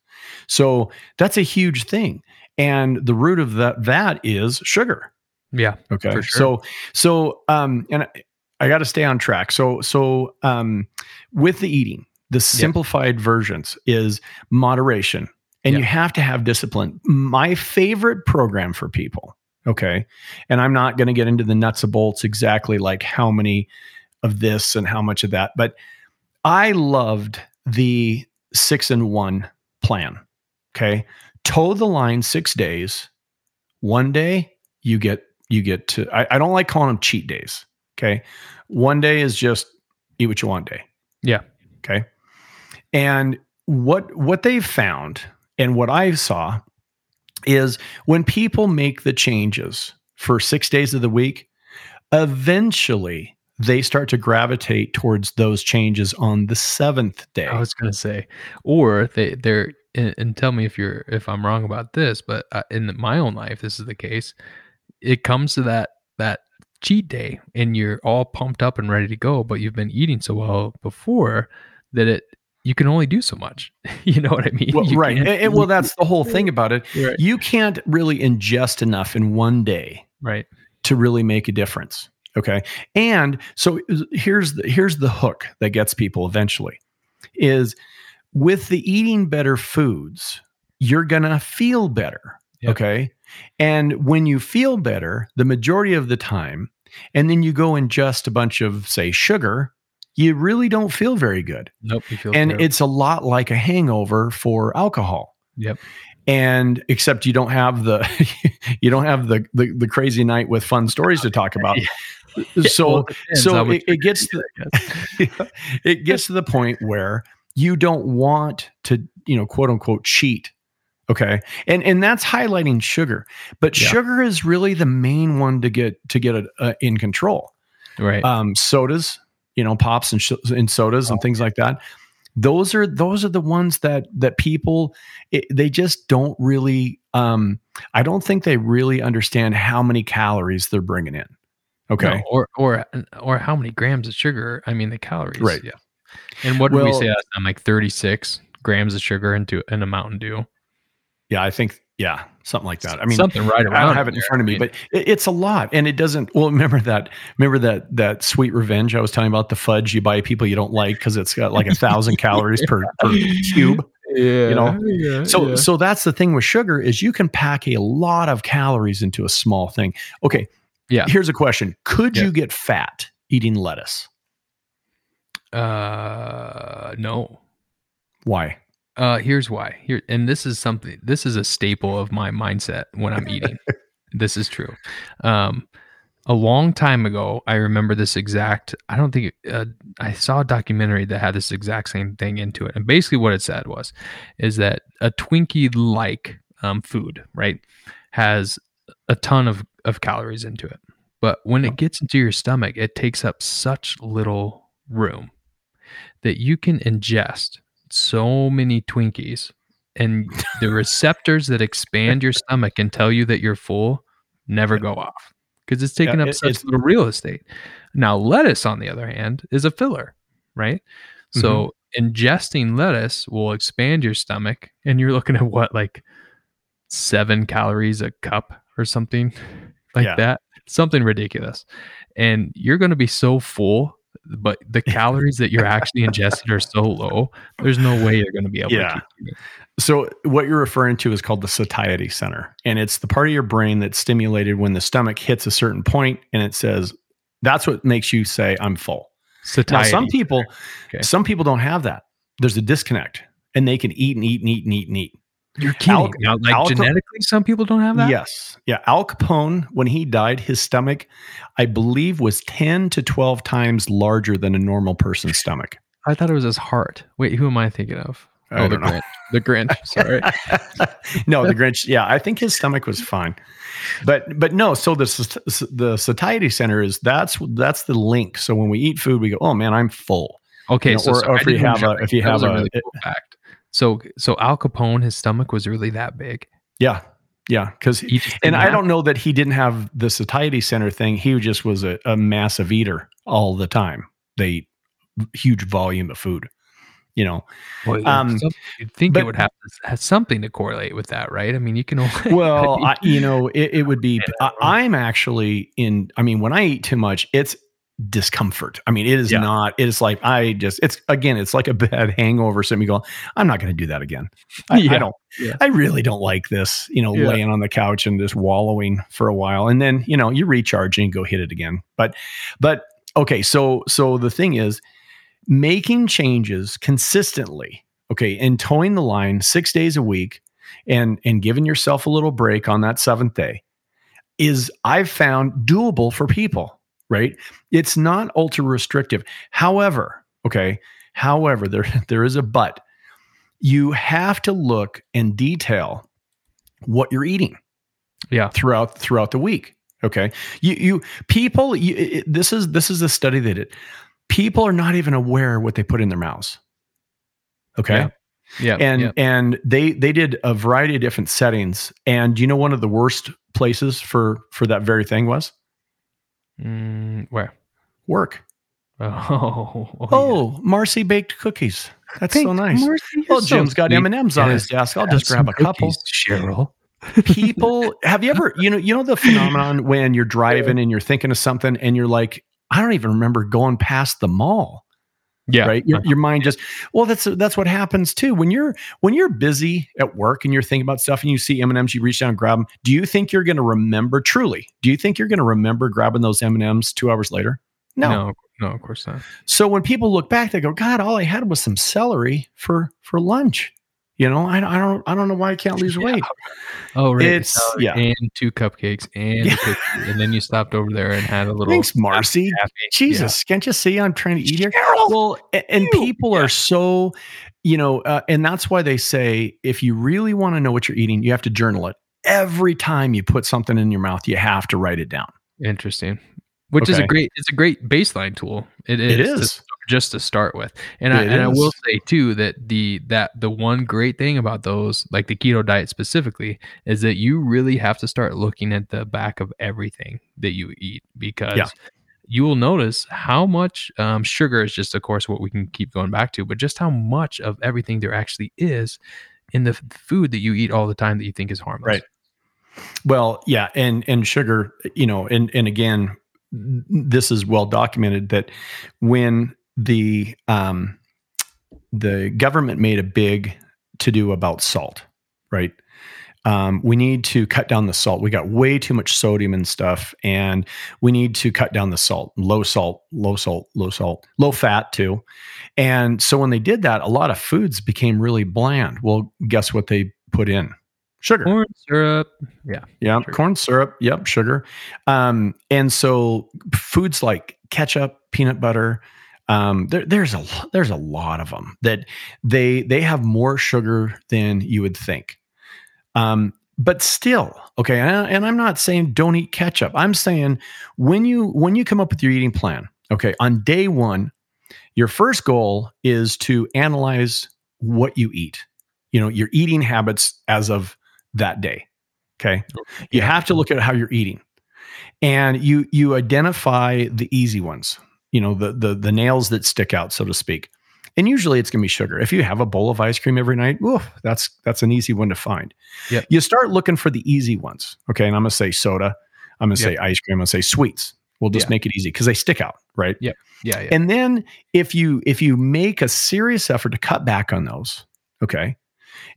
So that's a huge thing. And the root of that that is sugar. Yeah, Okay. Sure. So so um and I, got to stay on track. So so um with the eating, the simplified versions is moderation and you have to have discipline. My favorite program for people, okay? And I'm not going to get into the nuts and bolts exactly like how many of this and how much of that, but I loved the 6 and 1 plan. Okay? Toe the line 6 days. One day you get you get to I, I don't like calling them cheat days okay one day is just eat what you want day Yeah. okay and what what they've found and what i saw is when people make the changes for six days of the week eventually they start to gravitate towards those changes on the seventh day I was going to say, or they they're and, and tell me if you're if I'm wrong about this, but uh, in my own life, this is the case. It comes to that that cheat day, and you're all pumped up and ready to go, but you've been eating so well before that it you can only do so much. you know what I mean? well, right and, and well that's the whole thing about it Right. you can't really ingest enough in one day right. to really make a difference. Okay. And so here's the here's the hook that gets people eventually is with the eating better foods, you're gonna feel better. Yep. Okay. And when you feel better, the majority of the time, and then you go ingest a bunch of, say, sugar, you really don't feel very good. Nope. You feel And terrible. it's a lot like a hangover for alcohol yep. and except you don't have the you don't have the the, the crazy night with fun stories to talk about uh, so Well, it so it, it gets to it gets to the point where you don't want to you know quote unquote cheat okay and and that's highlighting sugar but Yeah. sugar is really the main one to get to get it uh, in control right. um, sodas, you know, pops and, sh- and sodas and things like that. Those are those are the ones that that people it, they just don't really. Um, I don't think they really understand how many calories they're bringing in. Okay, No, or or or how many grams of sugar? I mean, the calories. Right. Yeah. And what did we say last time? Like thirty six grams of sugar into in a Mountain Dew. Yeah, I think yeah, something like that. I mean, something right around. I don't have it in front of me, but it, it's a lot, and it doesn't. Well, remember that. Remember that that sweet revenge I was telling about the fudge you buy people you don't like because it's got like a thousand calories per, per cube. yeah, you know, yeah, So yeah. so that's the thing with sugar is you can pack a lot of calories into a small thing. Okay. Yeah. Here's a question. Could Yeah. you get fat eating lettuce? uh, no. Why? Uh, here's why. Here, and this is something. This is a staple of my mindset when I'm eating. this is true. Um, a long time ago, I remember this exact. I don't think uh, I saw a documentary that had this exact same thing into it, and basically what it said was, is that a Twinkie like um, food, right, has a ton of of calories into it, but when it gets into your stomach, it takes up such little room that you can ingest so many Twinkies and the receptors that expand your stomach and tell you that you're full never go off because it's taking Yeah, up it- such little real estate. Now, lettuce, on the other hand, is a filler, right? So, Mm-hmm. ingesting lettuce will expand your stomach, and you're looking at what, like seven calories a cup or something like Yeah. that. Something ridiculous. And you're going to be so full, but the calories that you're actually ingested are so low. There's no way you're going to be able Yeah. to keep. So what you're referring to is called the satiety center, and it's the part of your brain that's stimulated when the stomach hits a certain point, and it says that's what makes you say I'm full. Now, Satiety. some people, Okay. some people don't have that. There's a disconnect, and they can eat and eat and eat and eat and eat. You're kidding. Al- now, like alco- genetically, some people don't have that. Yes, yeah. Al Capone, when he died, his stomach, I believe, was ten to twelve times larger than a normal person's stomach. I thought it was his heart. Wait, who am I thinking of? I oh, the know. Grinch. The Grinch. Sorry. no, the Grinch. Yeah, I think his stomach was fine, but but no. So the the satiety center is that's that's the link. So when we eat food, we go, oh man, I'm full. Okay, You know, so, or- so or if you didn't have a- if you have a- really cool. So so Al Capone, his stomach was really that big. Yeah, yeah. Because and I don't know that he didn't have the satiety center thing. He just was a, a massive eater all the time. They eat huge volume of food. You know, Well, Um, you'd think but- it would have, have something to correlate with that, right? I mean, you can only well, I, you know, it, it would be. I, I'm actually in. I mean, when I eat too much, it's discomfort. I mean, it is Yeah. not. It is like I just. It's again. It's like a bad hangover. So me go. I'm not going to do that again. I, I don't. Yeah. I really don't like this. You know, Yeah. laying on the couch and just wallowing for a while, and then you know you recharge and go hit it again. But, but okay. So so the thing is, making changes consistently. Okay, and toeing the line six days a week and and giving yourself a little break on that seventh day is I've found doable for people, right? It's not ultra restrictive. However, okay, however, there there is a but. You have to look and detail what you're eating Yeah. throughout throughout the week. Okay, you you people. You, it, this is this is a study that did. People are not even aware what they put in their mouths. Okay Yeah. Yeah. and yeah. and they they did a variety of different settings and you know one of the worst places for for that very thing was Mm, where? work Oh. Oh. oh, marcy baked cookies that's so nice Marcy, well jim's got m&ms on his desk i'll just grab a couple Cheryl. people have you ever you know you know the phenomenon when you're driving and you're thinking of something and you're like i don't even remember going past the mall Yeah. right your, your mind just well that's that's what happens too when you're when you're busy at work and you're thinking about stuff and you see m&ms you reach down and grab them do you think you're going to remember truly do you think you're going to remember grabbing those m&ms two hours later no. no. No, of course not. so when people look back they go god all i had was some celery for for lunch you know i, I don't i don't know why i can't lose Yeah. weight Oh, right. It's- yeah. And two cupcakes and Yeah. cookie. And then you stopped over there and had a little. thanks marcy Happy. jesus can't you see i'm trying to eat here well a- and people are so you know uh, and that's why they say if you really want to know what you're eating you have to journal it every time you put something in your mouth you have to write it down Interesting. Which is a great. It's a great baseline tool. It is. it is just to start with. And I, and I will say too that the that the one great thing about those, like the keto diet specifically, is that you really have to start looking at the back of everything that you eat because Yeah. you will notice how much um, sugar is just, of course, what we can keep going back to, but just how much of everything there actually is in the food that you eat all the time that you think is harmless. Right. well yeah and and sugar you know and and again this is well documented that when the um the government made a big to do about salt right um, we need to cut down the salt. We got way too much sodium and stuff, and we need to cut down the salt. Low salt, low salt, low salt, low fat too. And so when they did that, a lot of foods became really bland. Well, guess what they put in? Sugar. Corn syrup. Yeah. Yeah, Sugar. corn syrup. Yep, sugar. Um, and so foods like ketchup, peanut butter. Um, there, there's a there's a lot of them that they they have more sugar than you would think. Um, but still, okay. And, and I'm not saying don't eat ketchup. I'm saying when you when you come up with your eating plan, okay, on day one, your first goal is to analyze what you eat. You know, your eating habits as of that day. Okay. You have to look at how you're eating. And you you identify the easy ones, you know, the the the nails that stick out, so to speak. and usually it's going to be sugar. If you have a bowl of ice cream every night, oof, that's that's an easy one to find. Yep. You start looking for the easy ones. Okay, and I'm going to say soda. I'm going to Yep. say ice cream. I'm going to say sweets. We'll just Yeah. make it easy because they stick out, right? Yeah, yeah. And then if you if you make a serious effort to cut back on those, okay,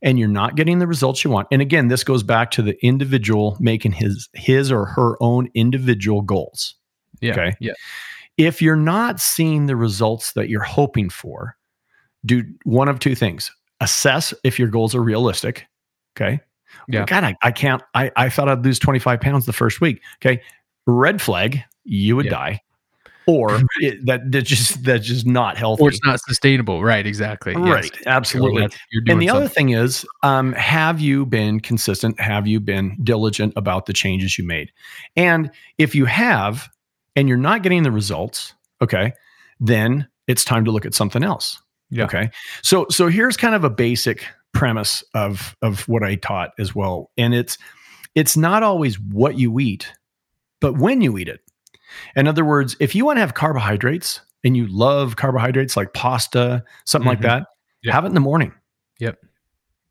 and you're not getting the results you want, and again, this goes back to the individual making his his or her own individual goals. yeah. okay. Yeah. If you're not seeing the results that you're hoping for, do one of two things: assess if your goals are realistic. Okay. Yeah. God, I, I can't. I, I thought I'd lose 25 pounds the first week. Okay. Red flag, you would Yeah. die. Or it, that that just that's just not healthy. Or it's not sustainable. Right. Exactly. Yes. Right. Absolutely. You're And the other something. thing is, um, have you been consistent? Have you been diligent about the changes you made? And if you have, and you're not getting the results, okay, then it's time to look at something else. Yeah. Okay. So so here's kind of a basic premise of of what I taught as well. And it's it's not always what you eat, but when you eat it. In other words, if you want to have carbohydrates and you love carbohydrates like pasta, something like Mhm. that, Yeah. have it in the morning. Yep.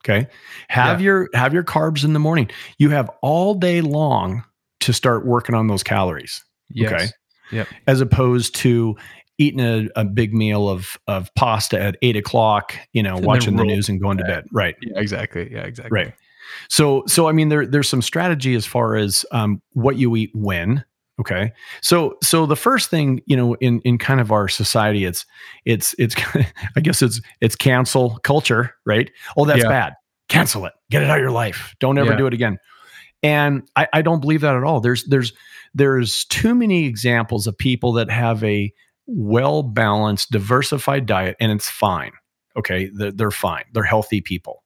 Okay. Have Yeah. your have your carbs in the morning. You have all day long to start working on those calories Yes. okay. Yep. as opposed to eating a, a big meal of of pasta at eight o'clock, you know, then watching the news and going to bed. Right. Yeah. Exactly. Yeah. Exactly. Right. So so I mean there there's some strategy as far as um, what you eat when. Okay. So so the first thing, you know, in in kind of our society, it's it's it's I guess it's it's cancel culture, right? Oh, that's Yeah. bad. Cancel it. Get it out of your life. Don't ever Yeah. do it again. And I, I don't believe that at all. There's there's there's too many examples of people that have a well balanced, diversified diet, and it's fine. Okay, they're, they're fine. They're healthy people.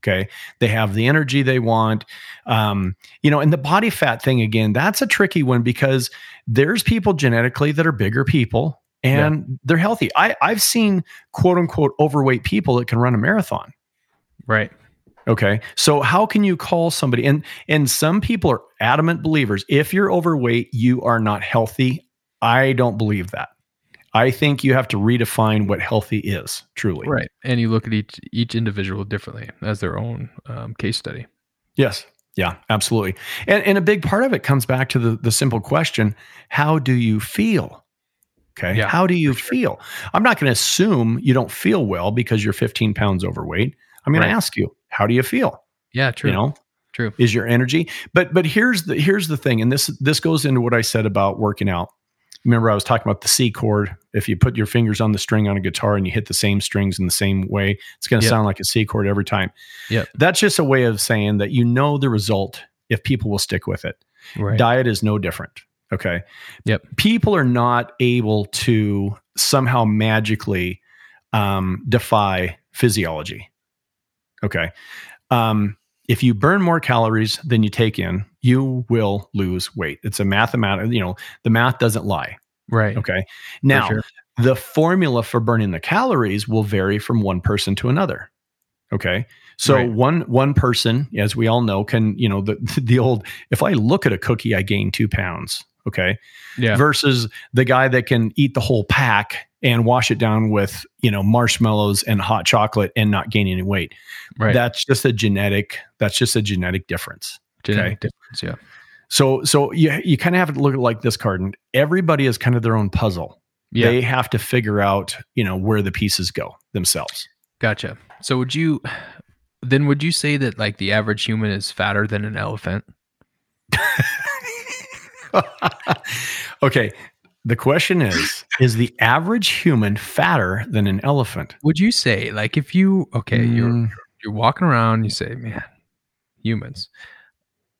Okay, they have the energy they want. Um, you know, and the body fat thing again, that's a tricky one because there's people genetically that are bigger people and they're healthy. I, I've seen quote unquote overweight people that can run a marathon. Right. Okay. So how can you call somebody and and some people are adamant believers if you're overweight you are not healthy. I don't believe that. I think you have to redefine what healthy is truly. Right. And you look at each each individual differently as their own um, case study. Yes. Yeah, absolutely. And and a big part of it comes back to the the simple question, how do you feel? Okay. Yeah, how do you feel? I'm not going to assume you don't feel well because you're 15 pounds overweight. I'm going Right. to ask you, how do you feel? Yeah. True. You know, True. is your energy but but here's the here's the thing and this this goes into what i said about working out remember i was talking about the c chord if you put your fingers on the string on a guitar and you hit the same strings in the same way it's going to Yep. sound like a c chord every time Yeah, that's just a way of saying that you know the result if people will stick with it Right. diet is no different okay Yep. people are not able to somehow magically um, defy physiology okay um, if you burn more calories than you take in you will lose weight it's a mathematical you know the math doesn't lie Right. okay now sure. the formula for burning the calories will vary from one person to another okay so Right. one one person as we all know can you know the the old if i look at a cookie i gain two pounds okay Yeah. versus the guy that can eat the whole pack and wash it down with you know marshmallows and hot chocolate and not gain any weight Right. that's just a genetic that's just a genetic difference Genetic difference. Yeah. so so you you kind of have to look at like this Carden. everybody is kind of their own puzzle Yeah. they have to figure out you know where the pieces go themselves Gotcha. So would you then would you say that like the average human is fatter than an elephant? okay the question is is the average human fatter than an elephant? Would you say like if you okay, you're Mm, you're walking around, you say, man, humans,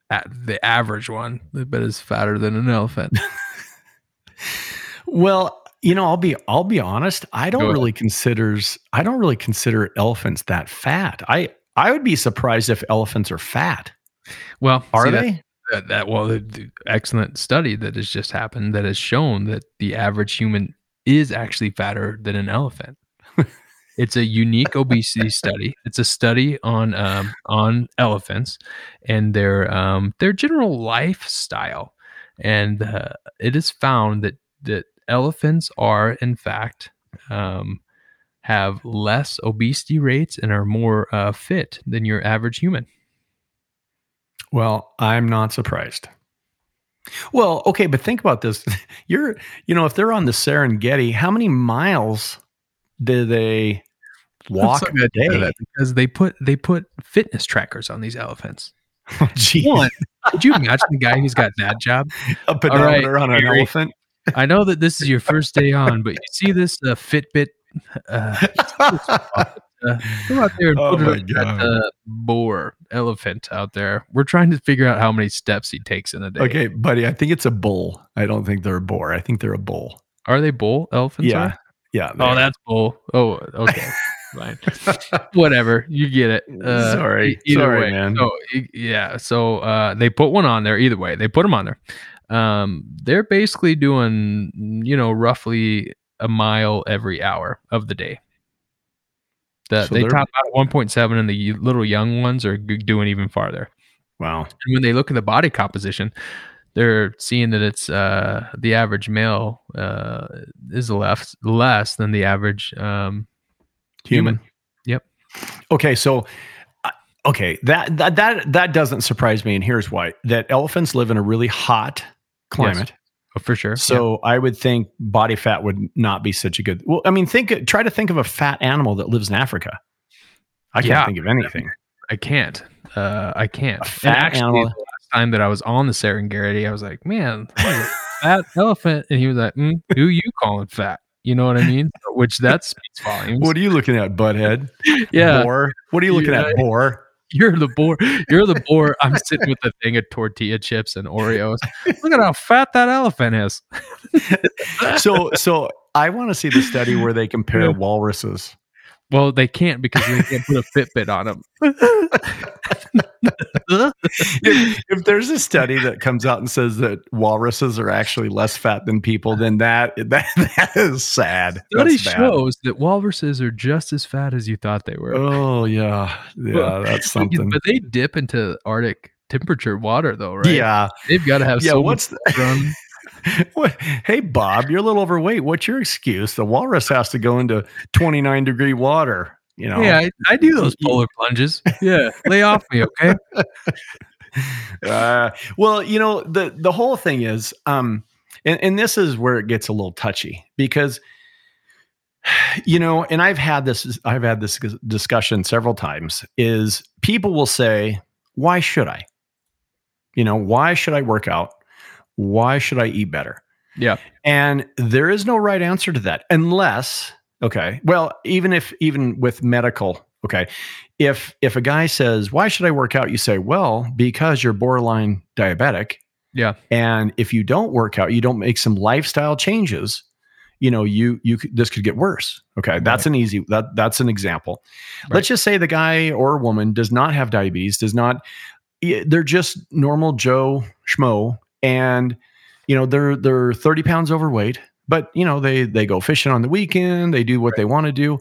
at the average one, I bet is fatter than an elephant. well you know i'll be i'll be honest i don't really considers i don't really consider elephants that fat. I i would be surprised if elephants are fat. Well, are see, they That, that well, the, the excellent study that has just happened that has shown that the average human is actually fatter than an elephant. it's a unique obesity study. It's a study on um, on elephants and their um, their general lifestyle, and uh, it is found that that elephants are in fact um, have less obesity rates and are more uh, fit than your average human. Well, I'm not surprised. Well, okay, but think about this. You're, you know, if they're on the Serengeti, how many miles do they walk So a day? because they put they put fitness trackers on these elephants. Oh. One, could you imagine the guy who's got that job? A right, pedometer on an elephant. I know that this is your first day on, but you see this uh, Fitbit. Uh, uh, go out there and Oh put it on that uh, boar elephant out there. We're trying to figure out how many steps he takes in a day. Okay, buddy, I think it's a bull. I don't think they're a boar. I think they're a bull. Are they bull elephants? Yeah. are? Yeah. Oh, they're- that's bull. Oh, okay. Fine. Whatever. You get it. Uh, Sorry. Either Sorry, way. man. So, yeah. So uh, they put one on there. Either way, they put them on there. Um, they're basically doing, you know, roughly a mile every hour of the day. The, So they top out at 1.7, and the little young ones are doing even farther. wow. And when they look at the body composition, they're seeing that it's uh, the average male uh, is less less than the average um, Human. Yep. Okay, so uh, okay, that that that that doesn't surprise me and here's why. That elephants live in a really hot climate. Oh, for sure. So I would think body fat would not be such a good. Well, I mean, think try to think of a fat animal that lives in Africa. I can't Yeah. think of anything. I can't. Uh, I can't. A And fat actually, animal. the last time that I was on the Serengeti, I was like, "Man, that fat elephant," and he was like, mm, "Who you calling fat?" You know what I mean? Which that speaks volumes. What are you looking at, butthead? yeah, Boar. What are you looking Yeah. at, boar? You're the boar. You're the boar. I'm sitting with a thing of tortilla chips and Oreos. Look at how fat that elephant is. So so I want to see the study where they compare Yeah. walruses. Well, they can't because they can't put a Fitbit on them. if, if there's a study that comes out and says that walruses are actually less fat than people, then that that, that is sad. Study shows that walruses are just as fat as you thought they were. Oh yeah, yeah, Well, that's something. But they dip into Arctic temperature water, though, right? Yeah, they've got to have yeah. so What's the, hey Bob? You're a little overweight. What's your excuse? The walrus has to go into 29 degree water. You know. Yeah, I, I do those polar plunges. Yeah, lay off me, okay? uh, well, you know the the whole thing is, um, and, and this is where it gets a little touchy because, you know, and I've had this I've had this discussion several times. Is people will say, "Why should I?" You know, why should I work out? Why should I eat better? Yeah, And there is no right answer to that unless, okay, well, even if, even with medical, okay, if, if a guy says, why should I work out? You say, well, because you're borderline diabetic. Yeah. And if you don't work out, you don't make some lifestyle changes, you know, you, you, could- this could get worse. Okay. That's an easy, that, that's an example. Right. Let's just say the guy or woman does not have diabetes, does not, eh, they're just normal Joe schmo and you know they're they're 30 pounds overweight but you know they they go fishing on the weekend they do what they want to do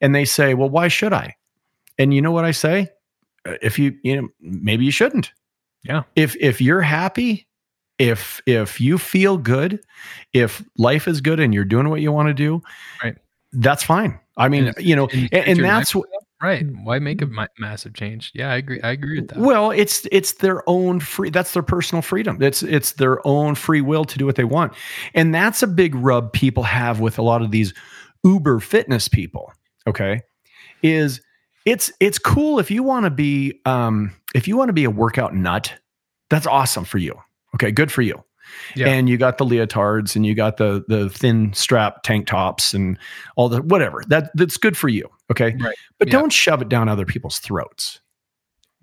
and they say well why should i? And you know what i say? Uh, if you you know maybe you shouldn't. Yeah. if if you're happy if if you feel good if life is good and you're doing what you want to do Right. that's fine. I mean And- you know and and, and that's right. Why make a ma- massive change? Yeah, I agree. I agree with that. Well, it's it's their own free. That's their personal freedom. It's it's their own free will to do what they want, and that's a big rub people have with a lot of these uber fitness people. Okay, is it's it's cool if you want to be um if you want to be a workout nut. That's awesome for you. Okay, good for you. Yeah. And you got the leotards and you got the the thin strap tank tops and all the whatever. That that's good for you. Okay. Right. But Yeah. don't shove it down other people's throats.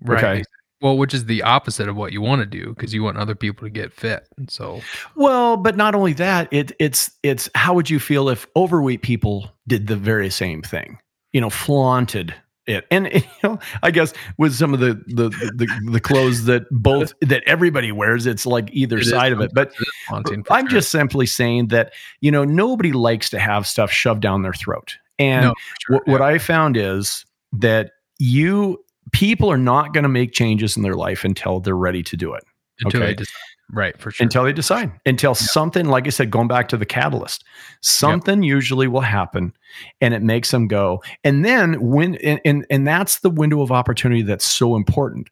right. okay. Well, which is the opposite of what you want to do because you want other people to get fit. And so, Well, but not only that, it it's it's how would you feel if overweight people did the very same thing? You know, flaunted it, and you know, I guess with some of the the the, the clothes that both that everybody wears, it's like either It side of it. But it is haunting for I'm sure. just simply saying that you know nobody likes to have stuff shoved down their throat, and No, sure, what, what I found is that you people are not going to make changes in their life until they're ready to do it. until okay. decide. Right, for sure. until they decide until something like i said going back to the catalyst something usually will happen and it makes them go. And then when and, and and that's the window of opportunity that's so important.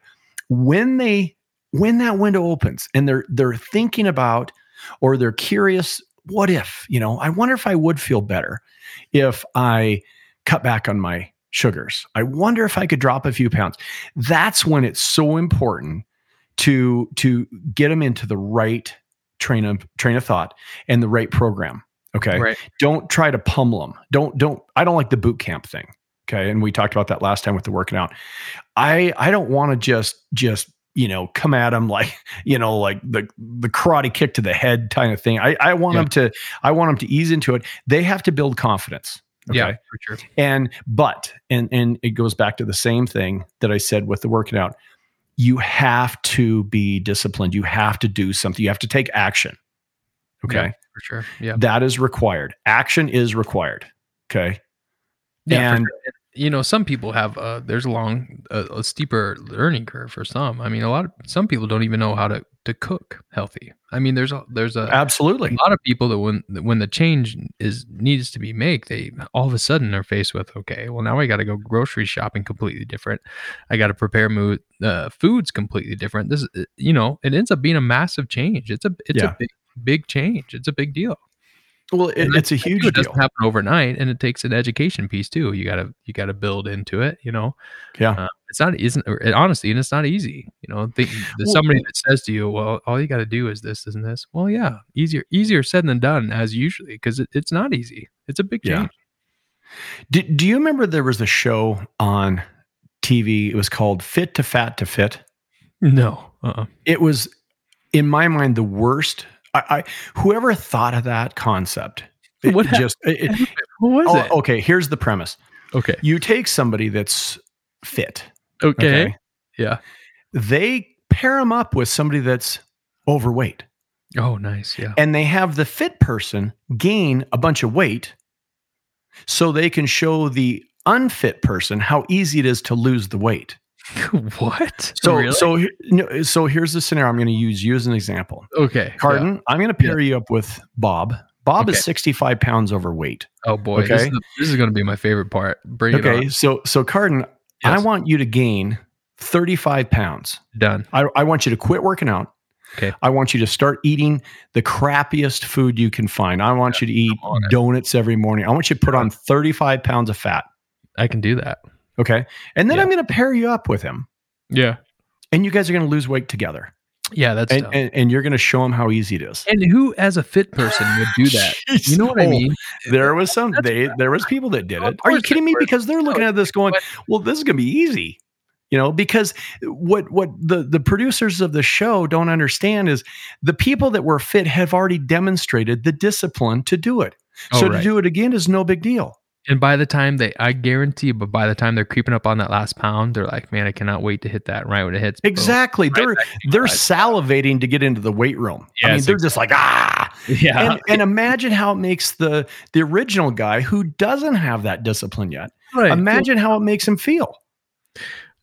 When they when that window opens and they're they're thinking about or they're curious what if you know i wonder if i would feel better if i cut back on my sugars. I wonder if i could drop a few pounds. That's when it's so important to to get them into the right train of train of thought and the right program okay Right. don't try to pummel them don't don't i don't like the boot camp thing okay and we talked about that last time with the working out i i don't want to just just you know come at them like you know like the the karate kick to the head kind of thing i i want Yeah. them to i want them to ease into it they have to build confidence okay Yeah, for sure. and but and and it goes back to the same thing that I said with the working out. You have to be disciplined. You have to do something. You have to take action. Okay. Yeah, for sure. Yeah. That is required. Action is required. Okay. Yeah, And- sure. You know, some people have uh there's a long a, a steeper learning curve for some. I mean, a lot of some people don't even know how to to cook healthy. I mean, there's a there's a, absolutely a lot of people that when when the change is needs to be made, they all of a sudden are faced with okay, well now I got to go grocery shopping completely different. I got to prepare mood uh, foods completely different. This you know, it ends up being a massive change. It's a it's Yeah. a big big change. It's a big deal. Well, it, it's a huge it deal. doesn't happen overnight, and it takes an education piece too. You gotta you gotta build into it. You know, Yeah. uh, it's not isn't or- honestly, and it's not easy. You know, think Well- somebody that says to you, "Well, all you got to do is this, isn't this?" Well, yeah, easier easier said than done as usually because it, it's not easy. It's a big Yeah. change. Do, do you remember there was a show on TV? It was called Fit to Fat to Fit. No, uh-uh. It was, in my mind, the worst. I, I whoever thought of that concept. It What just it, it- what was oh, it? okay. Here's the premise: Okay, you take somebody that's fit. okay, yeah. They pair them up with somebody that's overweight, Oh, nice, yeah. and they have the fit person gain a bunch of weight, so they can show the unfit person how easy it is to lose the weight. what? So, Really? so, no, so here's the scenario. I'm going to use you as an example. okay, yeah. Carden, I'm going to pair you up with Bob. Bob Okay. is 65 pounds overweight. Oh boy, this Okay. is, this is going to be my favorite part. Bring it Okay, on. so so Carden, I want you to gain 35 pounds. Done. I, I want you to quit working out. Okay. I want you to start eating the crappiest food you can find. I want you to eat I'm on it. donuts every morning. I want you to put on 35 pounds of fat. I can do that. Okay. And then Yeah. I'm going to pair you up with him. Yeah. And you guys are going to lose weight together. Yeah, that's And, and, and you're going to show him how easy it is. And who, as a fit person, would do that? You know what I Oh, mean? There was some they there was people that did it. Are you kidding me? Because they're looking at this going, well, this is going to be easy. You know, because what what the the producers of the show don't understand is the people that were fit have already demonstrated the discipline to do it. Oh, so right. to do it again is no big deal. And by the time they, I guarantee, but by the time they're creeping up on that last pound, they're like, "Man, I cannot wait to hit that." Right when it hits, boom. Exactly. Right they're they're salivating to get into the weight room. I mean, they're just like ah. yeah, And, and imagine how it makes the the original guy who doesn't have that discipline yet. right. Imagine how it makes him feel.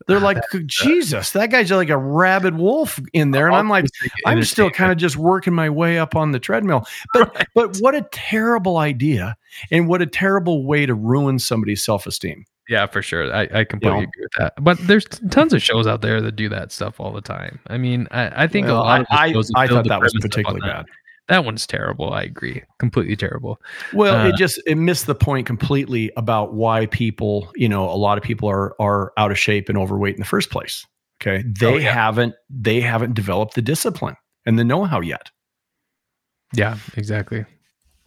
They're like, Jesus, that guy's like a rabid wolf in there. And I'm like, I'm still kind of just working my way up on the treadmill. But but what a terrible idea and what a terrible way to ruin somebody's self-esteem. yeah, for sure. I, I completely know? agree with that. But there's tons of shows out there that do that stuff all the time. I mean, I, I think Well, a lot I, shows I, I thought that was premise up on particularly bad. That one's terrible. I agree. Completely terrible. Well, Uh, it just it missed the point completely about why people, you know, a lot of people are are out of shape and overweight in the first place. Okay. They Oh, yeah. haven't they haven't developed the discipline and the know-how yet. Yeah, exactly.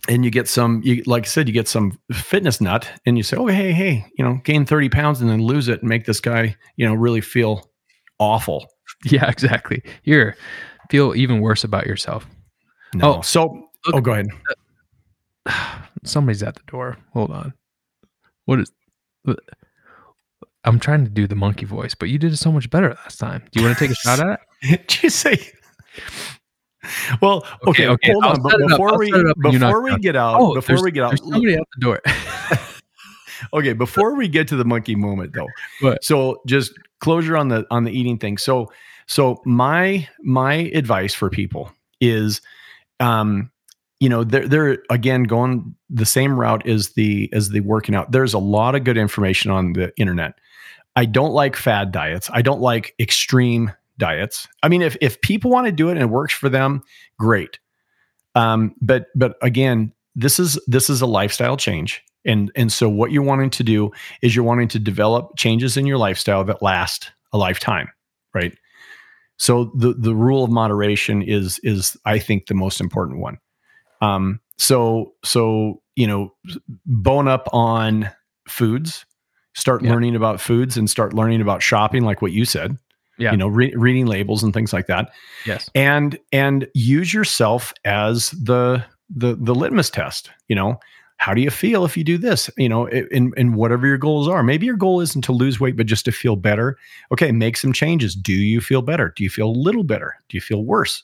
and you get some you like i said you get some fitness nut and you say oh hey hey you know gain 30 pounds and then lose it and make this guy you know really feel awful Yeah, exactly. You're feel even worse about yourself. No Oh, so look- oh go ahead Somebody's at the door. Hold on. What is? Uh, I'm trying to do the monkey voice, but you did it so much better last time. Do you want to take a shot at it? did you say well okay, Okay, okay, hold I'll on but set it up, before we set it up and you knock before we get out Oh, before we get out somebody at the door. okay before we get to the monkey moment though so just closure on the on the eating thing so so my my advice for people is, um, you know, they're they're again going the same route as the as the working out. There's a lot of good information on the internet. I don't like fad diets. I don't like extreme diets. I mean, if if people want to do it and it works for them, great. Um, but but again, this is this is a lifestyle change. And and so what you're wanting to do is you're wanting to develop changes in your lifestyle that last a lifetime, right? So the the rule of moderation is is I think the most important one. Um, so so you know, bone up on foods, start Yeah. learning about foods, and start learning about shopping, like what you said. Yeah. you know, re- reading labels and things like that Yes. and and use yourself as the the the litmus test you know how do you feel if you do this? You know in in whatever your goals are. Maybe your goal isn't to lose weight but just to feel better. Okay make some changes. Do you feel better? Do you feel a little better? Do you feel worse?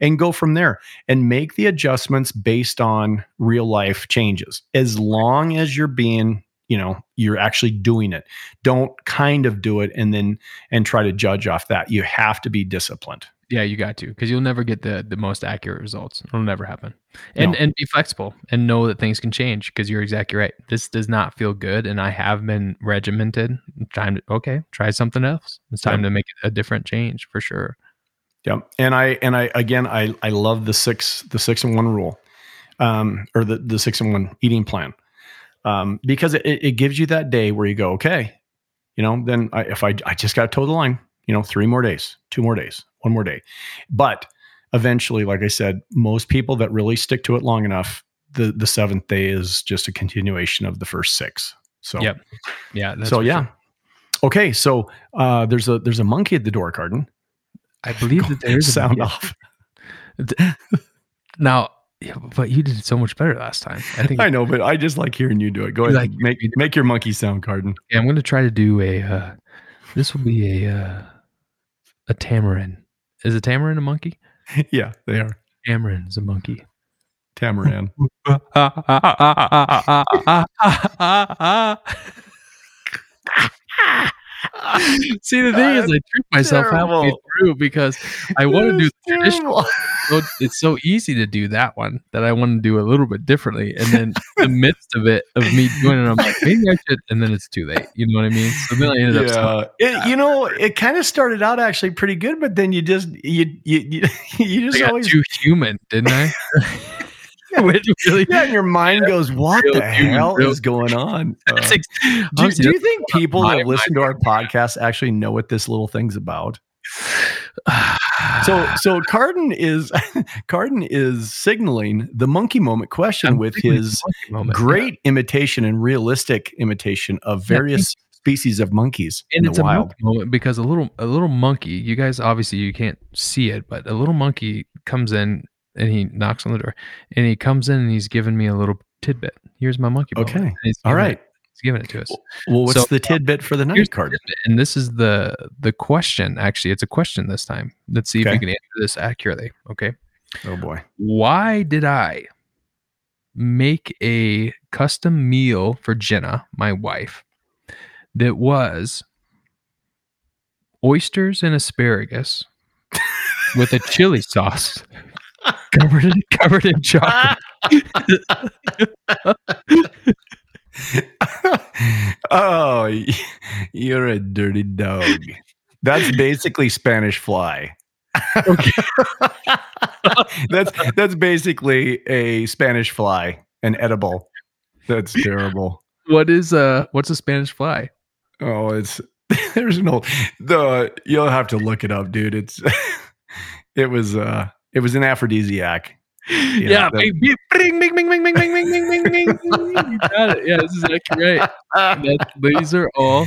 And go from there. And make the adjustments based on real life changes. As long as you're being you know you're actually doing it. Don't kind of do it and then and try to judge off that. You have to be disciplined Yeah, you got to because you'll never get the the most accurate results. It'll never happen. And No. and be flexible and know that things can change because you're exactly right. This does not feel good, and I have been regimented. Time to okay, try something else. It's time Yeah. to make a different change for sure. Yeah, and I and I again I I love the six the six and one rule, um, or the the six and one eating plan, um, because it, it gives you that day where you go okay, you know then I, if I I just got to toe the line, you know three more days, two more days, one more day, but eventually, like I said, most people that really stick to it long enough, the the seventh day is just a continuation of the first six. So Yep. Yeah. that's so yeah. sure. Okay, so uh, there's a there's a monkey at the door, Carden. I believe that there is a sound off. now. Yeah, but you did so much better last time. I think I know, but I just like hearing you do it. Go ahead, like make make your monkey sound, Carden. Yeah, I'm going to try to do a. Uh, this will be a uh, a tamarin. Is a tamarin a monkey? yeah, they are Tamarin is a monkey. Tamaran. See, the thing is, I tricked myself halfway through because I want to do the traditional. So it's so easy to do that one that I want to do a little bit differently. And then the midst of it, of me doing it, I'm like, maybe I should. And then it's too late. You know what I mean? So then I ended up. Yeah, It- you know, it kind of started out actually pretty good, but then you just you you you, you I just always too human, didn't I? Really, yeah, and your mind goes, "What Real the hell real- is going on?" Uh, do, do you think people my that listen to our podcast actually know what this little thing's about? So, so Carden is Carden is signaling the monkey moment question I'm with his it's a monkey moment. great imitation and realistic imitation of Yeah, various species of monkeys and in it's the a wild. moment because a little a little monkey you guys obviously you can't see it but a little monkey comes in and he knocks on the door and he comes in and he's giving me a little tidbit. Here's my monkey. Okay. All giving it, he's giving it to us. Well, what's So, the tidbit for the night, the and this is the the question actually. It's a question this time. Let's see if we can answer this accurately okay? Oh boy. why did i make a custom meal for jenna my wife that was oysters and asparagus with a chili sauce covered in covered in chocolate. oh, you're a dirty dog. That's basically Spanish fly. That's that's basically a Spanish fly, an edible. That's terrible. What is uh what's a Spanish fly? Oh, it's there's no the you'll have to look it up, dude. It's it was uh it was an aphrodisiac. Yeah, that- bing, bing, bing, bing, bing, bing, bing, bing, bing, bing, bing. You got it. Yeah, this is actually right. These are all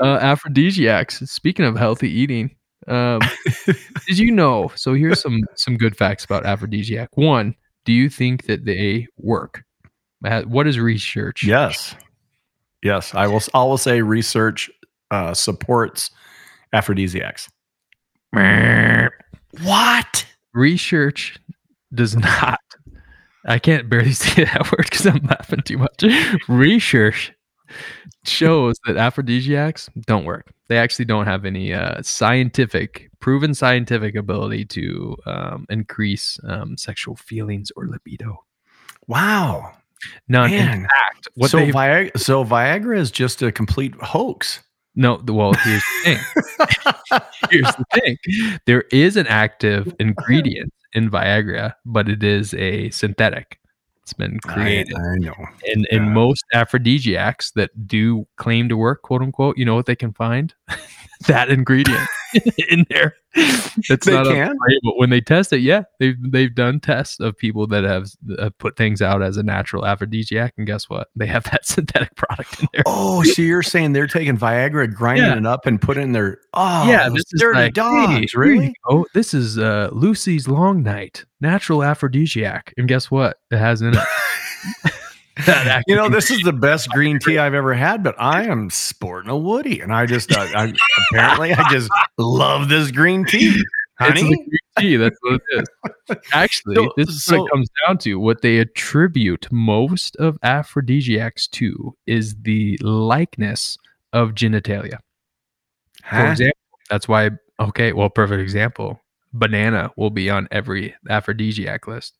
uh, aphrodisiacs. Speaking of healthy eating, um, did you know? So here's some some good facts about aphrodisiac. One, do you think that they work? Uh, What is research? Yes. Yes, I will. I will say research uh, supports aphrodisiacs. What? Research does not. I can't barely say that word because I'm laughing too much. Research shows that aphrodisiacs don't work. They actually don't have any uh, scientific, proven scientific ability to um, increase um, sexual feelings or libido. Wow. None. Man. In fact, what so, so Viagra is just a complete hoax. No. Well, here's the thing. here's the thing. There is an active ingredient in Viagra, but it is a synthetic. It's been created. I, I know. and and Yeah. most aphrodisiacs that do claim to work, quote unquote, you know what they can find? that ingredient in there. That's They not can? label. When they test it, yeah, they've they've done tests of people that have uh, put things out as a natural aphrodisiac, and guess what? They have that synthetic product in there. Oh, so you're saying they're taking Viagra, grinding Yeah. it up, and putting it in their oh, yeah, this is dirty like, dogs, hey, really? go. This is uh, Lucy's Long Night natural aphrodisiac, and guess what? It has in it. that You know, this is the best green tea I've ever had, but I am sporting a Woody, and I just uh, I, apparently I just love this green tea, It's green tea. That's what it is. Actually, So- this is what so- it comes down to. What they attribute most of aphrodisiacs to is the likeness of genitalia. For example, that's why. Okay, well, perfect example. Banana will be on every aphrodisiac list.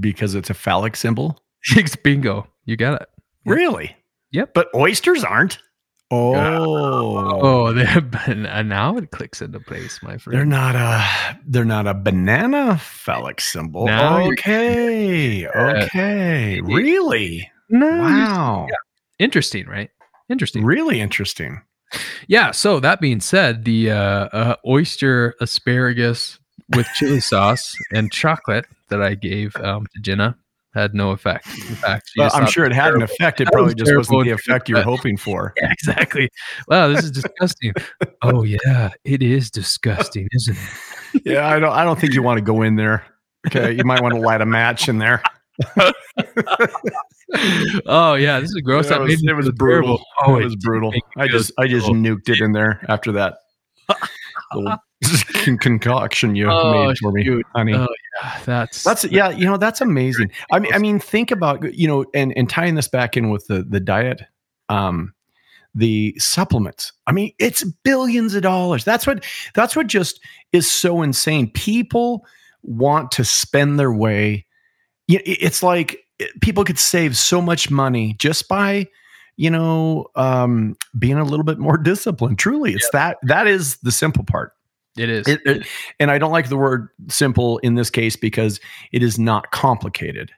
Because it's a phallic symbol. It's bingo. You got it. Really? Yep. But oysters aren't. Oh, Oh, they're, and now it clicks into place, my friend. they're not a they're not a banana phallic symbol. Now okay, okay, Indeed. really? No, Wow, Interesting, right? Interesting. really interesting. Yeah. So that being said, the uh, uh, oyster asparagus with chili sauce and chocolate that I gave um, to Jenna had no effect. In fact, Well, I'm sure it it had an effect. It That probably was just wasn't the effect you were hoping for. Yeah, exactly. Wow, this is disgusting. oh yeah, it is disgusting, isn't it? Yeah, I don't. I don't think you want to go in there. Okay, you might want to light a match in there. oh yeah, this is gross. It That was, it was brutal. Oh, it was brutal. I just, I just nuked it in there after that little con- concoction you Oh, made for me, shoot. honey. Oh, Yeah, that's That's yeah, you know that's amazing. I mean, I mean, think about you know, and and tying this back in with the the diet, um, the supplements. I mean, it's billions of dollars. That's what that's what just is so insane. People want to spend their way. It's like eh, people could save so much money just by you know um being a little bit more disciplined truly it's that that is the simple part it is. it, it- and I don't like the word simple in this case because it is not complicated,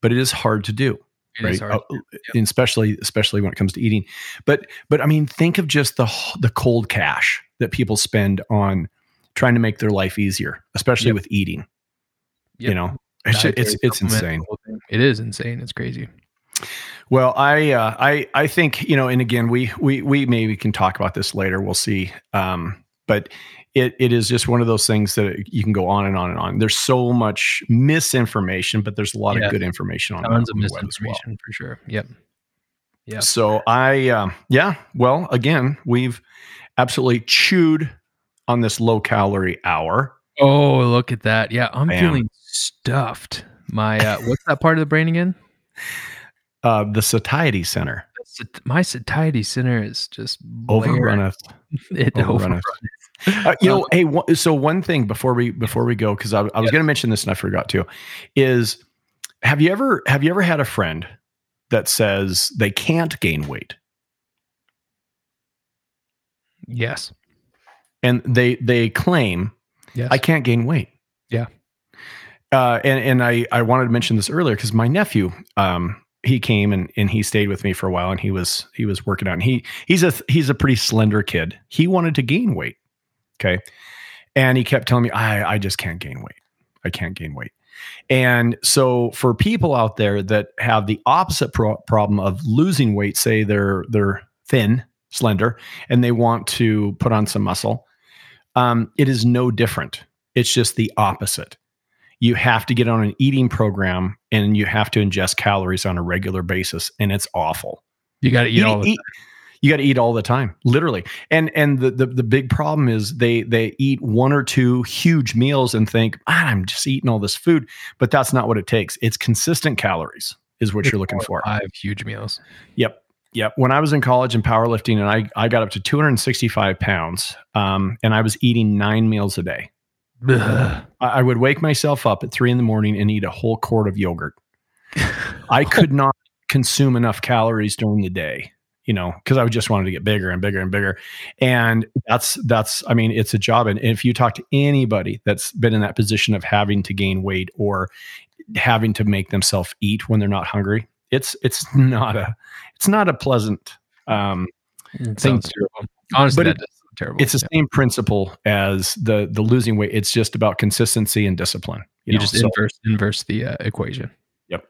but it is hard to do, It right? is hard. Uh, and especially especially when it comes to eating. But but I mean, think of just the the cold cash that people spend on trying to make their life easier, especially Yep. with eating. You know, it's it's it's insane. the whole thing. It is insane. It's crazy. Well, I uh, I I think you know, and again, we we we maybe can talk about this later. We'll see. Um, but it it is just one of those things that you can go on and on and on. There's so much misinformation, but there's a lot Yeah. of good information on, Tons the- of on the web as well. for sure. Yep. Yeah. So I um, yeah, well, again, we've absolutely chewed on this low calorie hour. Oh, look at that. Yeah, I'm Bam. feeling stuffed. My uh, what's that part of the brain again? Uh, the satiety center My satiety center is just overrunneth. It overrunneth. Uh, you know, hey, one, so one thing before we before we go, because I, I was going to mention this and I forgot to, is have you ever have you ever had a friend that says they can't gain weight Yes. and they they claim Yes. I can't gain weight. Yeah. Uh, and and I I wanted to mention this earlier because my nephew um he came and and he stayed with me for a while and he was he was working out and he he's a he's a pretty slender kid. He wanted to gain weight. Okay. And he kept telling me I I just can't gain weight. I can't gain weight. And so for people out there that have the opposite pro- problem of losing weight, say they're they're thin, slender, and they want to put on some muscle, um, it is no different. It's just the opposite. You have to get on an eating program and you have to ingest calories on a regular basis, and it's awful. you got to eat Eat- all the eat- you got to eat all the time, literally. And and the, the the big problem is they they eat one or two huge meals and think ah, I'm just eating all this food, but that's not what it takes. It's consistent calories. is what you're looking for. Five huge meals. Yep. Yep. When I was in college in powerlifting and I, I got up to 265 pounds um, and I was eating nine meals a day. I, I would wake myself up at three in the morning and eat a whole quart of yogurt. I could not consume enough calories during the day, you know, because I just wanted to get bigger and bigger and bigger. And that's, that's, I mean, it's a job. And if you talk to anybody that's been in that position of having to gain weight or having to make themselves eat when they're not hungry, it's, it's not a, it's not a pleasant um, thing. sounds terrible. Honestly, But it- terrible. It's the Yeah. same principle as the the losing weight. It's just about consistency and discipline. you know? just So- inverse inverse the uh, equation. Yep,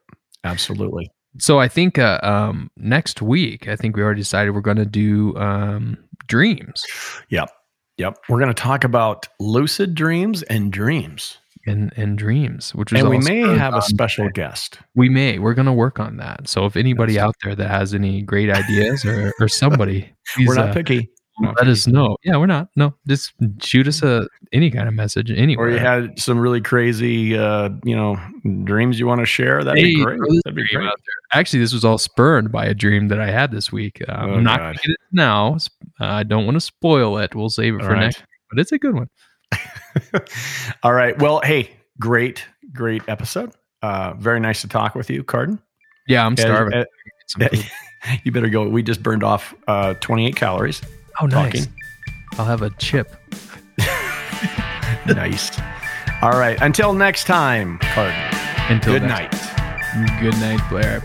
absolutely. So I think uh, um, next week, I think we already decided we're going to do um, dreams Yep. Yep. We're going to talk about lucid dreams and dreams. and and dreams, which is And we may spurred have a on- special guest. We may. We're going to work on that. So if anybody Yes. out there that has any great ideas or or somebody, please, We're not uh, picky. Not let us know. Yeah, we're not. No, just shoot us a any kind of message anywhere. Or you had some really crazy, uh, you know, dreams you want to share. That'd be great. That'd be great. Actually, this was all spurred by a dream that I had this week. Uh, Oh, I'm not going to get it now. Uh, I don't want to spoil it. We'll save it All for right. next, but it's a good one. All right. Well, hey, great, great episode. Uh, very nice to talk with you, Carden. Yeah, I'm starving. as- Get you better go. We just burned off uh, 28 calories. Oh, nice. talking. I'll have a chip. nice. All right. Until next time, Carden. Until Good next- night. Good night, Blair.